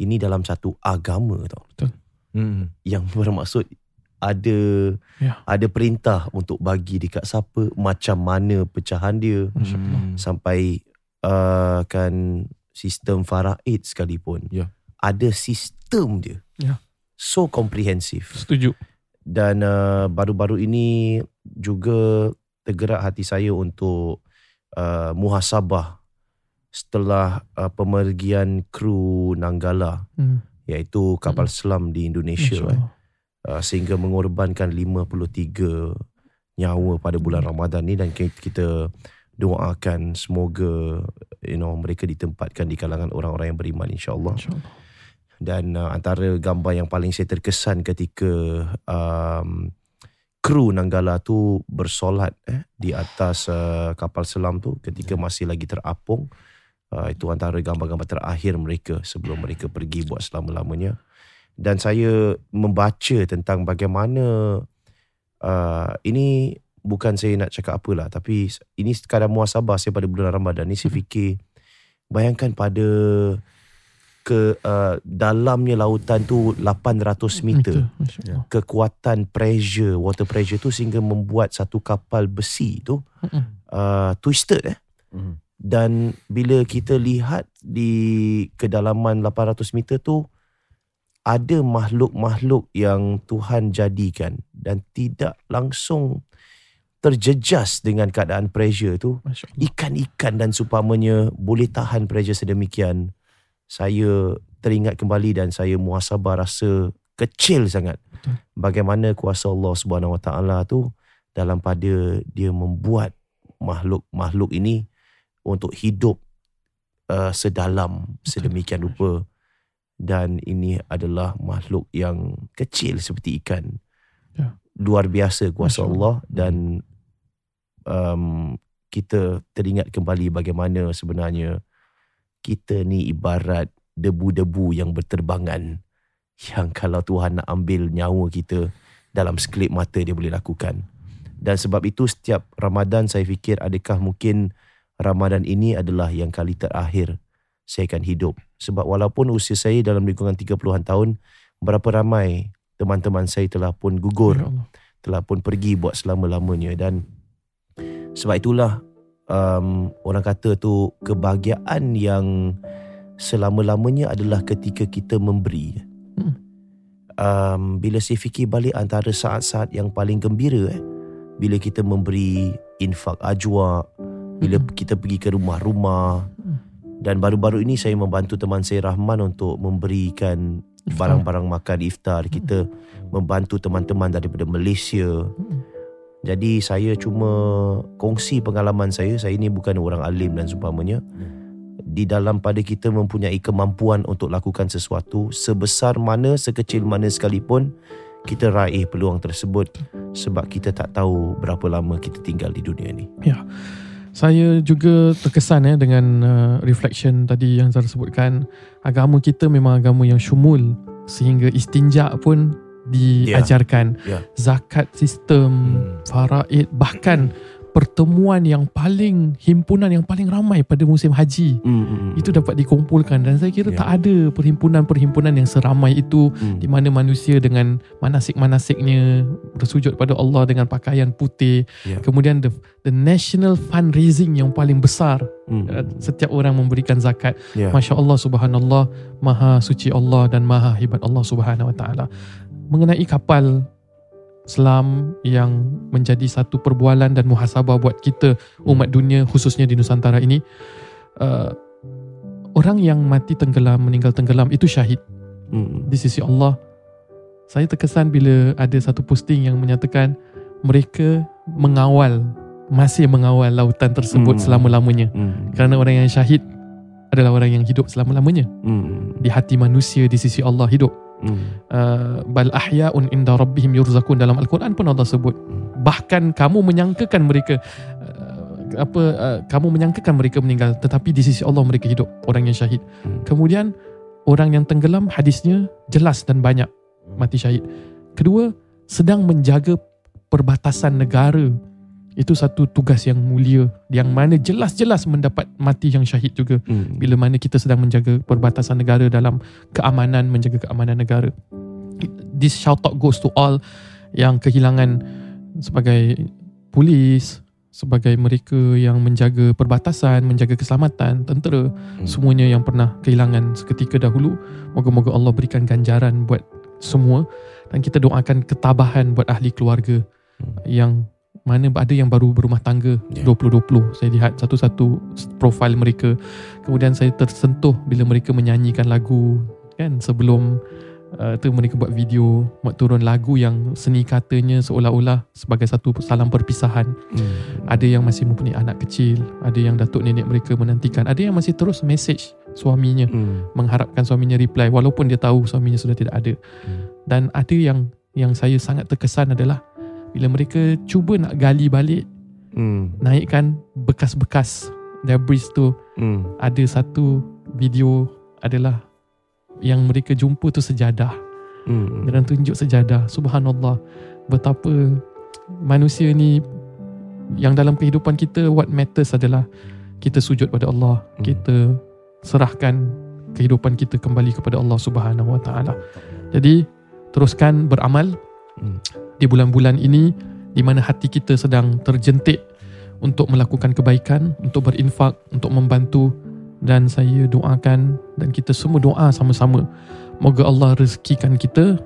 Ini dalam satu agama tau. Hmm. Yang [LAUGHS] bermaksud ada Ya. ada perintah untuk bagi dekat siapa, macam mana pecahan dia Hmm. sampai uh, kan sistem faraid sekalipun. Ya. Ada sistem dia. Ya. So komprehensif. Setuju. Dan uh, baru-baru ini juga tergerak hati saya untuk uh, muhasabah setelah uh, pemergian kru Nanggala Hmm. iaitu kapal Hmm. selam di Indonesia eh. Uh, sehingga mengorbankan 53 nyawa pada bulan Ramadan ni dan ki- kita doakan semoga you know mereka ditempatkan di kalangan orang-orang yang beriman insyaallah. Allah. dan uh, antara gambar yang paling saya terkesan ketika um, kru Nanggala tu bersolat eh, di atas uh, kapal selam tu ketika masih lagi terapung uh, itu antara gambar-gambar terakhir mereka sebelum mereka pergi buat selama-lamanya dan saya membaca tentang bagaimana uh, ini bukan saya nak cakap apalah tapi ini sekadar muasabah saya pada bulan Ramadan ni saya fikir bayangkan pada ke uh, dalamnya lautan tu 800 meter Masya Allah. kekuatan pressure water pressure tu sehingga membuat satu kapal besi tu Mm-mm. uh, twisted eh Hmm. dan bila kita lihat di kedalaman 800 meter tu ada makhluk-makhluk yang Tuhan jadikan dan tidak langsung terjejas dengan keadaan pressure tu. Ikan-ikan dan supamanya boleh tahan pressure sedemikian. Saya teringat kembali dan saya muhasabah rasa kecil sangat Betul. bagaimana kuasa Allah Subhanahu Wa Taala tu dalam pada dia membuat makhluk-makhluk ini untuk hidup uh, sedalam sedemikian rupa dan ini adalah makhluk yang kecil seperti ikan Ya. luar biasa kuasa Masya Allah dan um, kita teringat kembali bagaimana sebenarnya kita ni ibarat debu-debu yang berterbangan yang [LAUGHS] kalau Tuhan nak ambil nyawa kita dalam sekelip mata dia boleh lakukan. Dan sebab itu setiap Ramadan saya fikir adakah mungkin Ramadan ini adalah yang kali terakhir saya akan hidup. Sebab walaupun usia saya dalam lingkungan 30-an tahun, berapa ramai teman-teman saya telah pun gugur Ya Allah. telah pun pergi buat selama-lamanya dan sebab itulah um, orang kata tu kebahagiaan yang selama-lamanya adalah ketika kita memberi. Hmm. Um, bila saya fikir balik antara saat-saat yang paling gembira eh, bila kita memberi infak ajwa, bila Hmm. kita pergi ke rumah-rumah. Dan baru-baru ini saya membantu teman saya Rahman untuk memberikan Iftar. barang-barang makan iftar. Kita membantu teman-teman daripada Malaysia. Hmm. jadi saya cuma kongsi pengalaman saya. Saya ni bukan orang alim dan seumpamanya. Di dalam pada kita mempunyai kemampuan untuk lakukan sesuatu sebesar mana sekecil mana sekalipun kita raih peluang tersebut sebab kita tak tahu berapa lama kita tinggal di dunia ni Saya juga terkesan ya dengan uh, reflection tadi yang Zara sebutkan. Agama kita memang agama yang syumul sehingga istinja pun diajarkan. Ya. Zakat sistem, Hmm. faraid bahkan pertemuan yang paling himpunan yang paling ramai pada musim haji Mm, mm, mm. itu dapat dikumpulkan dan saya kira Ya. tak ada perhimpunan-perhimpunan yang seramai itu Mm. di mana manusia dengan manasik-manasiknya bersujud pada Allah dengan pakaian putih Ya. kemudian the the national fundraising yang paling besar Mm, setiap orang memberikan zakat Ya. Masya Allah subhanallah Maha suci Allah dan maha hebat Allah subhanahu wa ta'ala Mengenai kapal Selam yang menjadi satu perbualan dan muhasabah buat kita umat dunia khususnya di Nusantara ini uh, Orang yang mati tenggelam, meninggal tenggelam itu syahid. Mm, mm. di sisi Allah Saya terkesan bila ada satu posting yang menyatakan Mereka mengawal, masih mengawal lautan tersebut Hmm. selama-lamanya. Mm, kerana orang yang syahid adalah orang yang hidup selama-lamanya. Mm, di hati manusia di sisi Allah hidup mm. uh, bal ahyaun inda rabbihim yurzakun. Dalam al-Quran pun Allah sebut bahkan kamu menyangkakan mereka uh, apa uh, kamu menyangkakan mereka meninggal tetapi di sisi Allah mereka hidup orang yang syahid. Hmm. kemudian orang yang tenggelam hadisnya jelas dan banyak mati syahid. Kedua sedang menjaga perbatasan negara itu satu tugas yang mulia yang mana jelas-jelas mendapat mati yang syahid juga Mm. bila mana kita sedang menjaga perbatasan negara dalam keamanan menjaga keamanan negara this shout out goes to all yang kehilangan sebagai polis, sebagai mereka yang menjaga perbatasan, menjaga keselamatan, tentera, hmm. semuanya yang pernah kehilangan seketika dahulu. Moga-moga Allah berikan ganjaran buat semua dan kita doakan ketabahan buat ahli keluarga hmm. yang mana ada yang baru berumah tangga yeah. 2020 saya lihat satu-satu profil mereka kemudian saya tersentuh bila mereka menyanyikan lagu kan sebelum uh, tu mereka buat video buat turun lagu yang seni katanya seolah-olah sebagai satu salam perpisahan hmm. ada yang masih mempunyai anak kecil ada yang datuk nenek mereka menantikan ada yang masih terus message suaminya hmm. mengharapkan suaminya reply walaupun dia tahu suaminya sudah tidak ada hmm. dan ada yang yang saya sangat terkesan adalah bila mereka cuba nak gali balik hmm. naikkan bekas-bekas debris tu hmm. ada satu video adalah yang mereka jumpa tu sejadah hmm. dan tunjuk sejadah subhanallah betapa manusia ni yang dalam kehidupan kita what matters adalah kita sujud pada Allah hmm. kita serahkan kehidupan kita kembali kepada Allah Subhanahu Wa Taala jadi teruskan beramal hmm di bulan-bulan ini di mana hati kita sedang terjentik untuk melakukan kebaikan, untuk berinfak, untuk membantu. Dan saya doakan dan kita semua doa sama-sama. Moga Allah rezekikan kita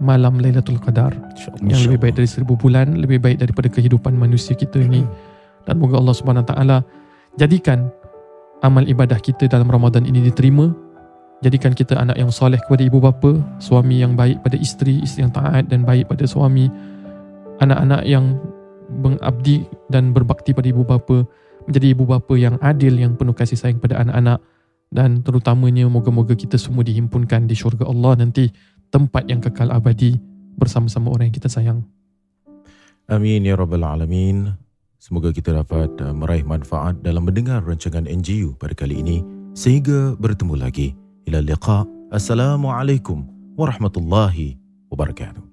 malam Lailatul Qadar. Yang lebih baik dari seribu bulan, lebih baik daripada kehidupan manusia kita ini. Dan moga Allah Subhanahu taala jadikan amal ibadah kita dalam Ramadan ini diterima Jadikan kita anak yang soleh kepada ibu bapa, suami yang baik pada isteri, isteri yang taat dan baik pada suami, anak-anak yang mengabdi dan berbakti pada ibu bapa, menjadi ibu bapa yang adil, yang penuh kasih sayang pada anak-anak dan terutamanya moga-moga kita semua dihimpunkan di syurga Allah nanti tempat yang kekal abadi bersama-sama orang yang kita sayang. Amin ya rabbal alamin. Semoga kita dapat uh, meraih manfaat dalam mendengar rancangan NGU pada kali ini. Sehingga bertemu lagi. إلى اللقاء. السلام عليكم ورحمة الله وبركاته.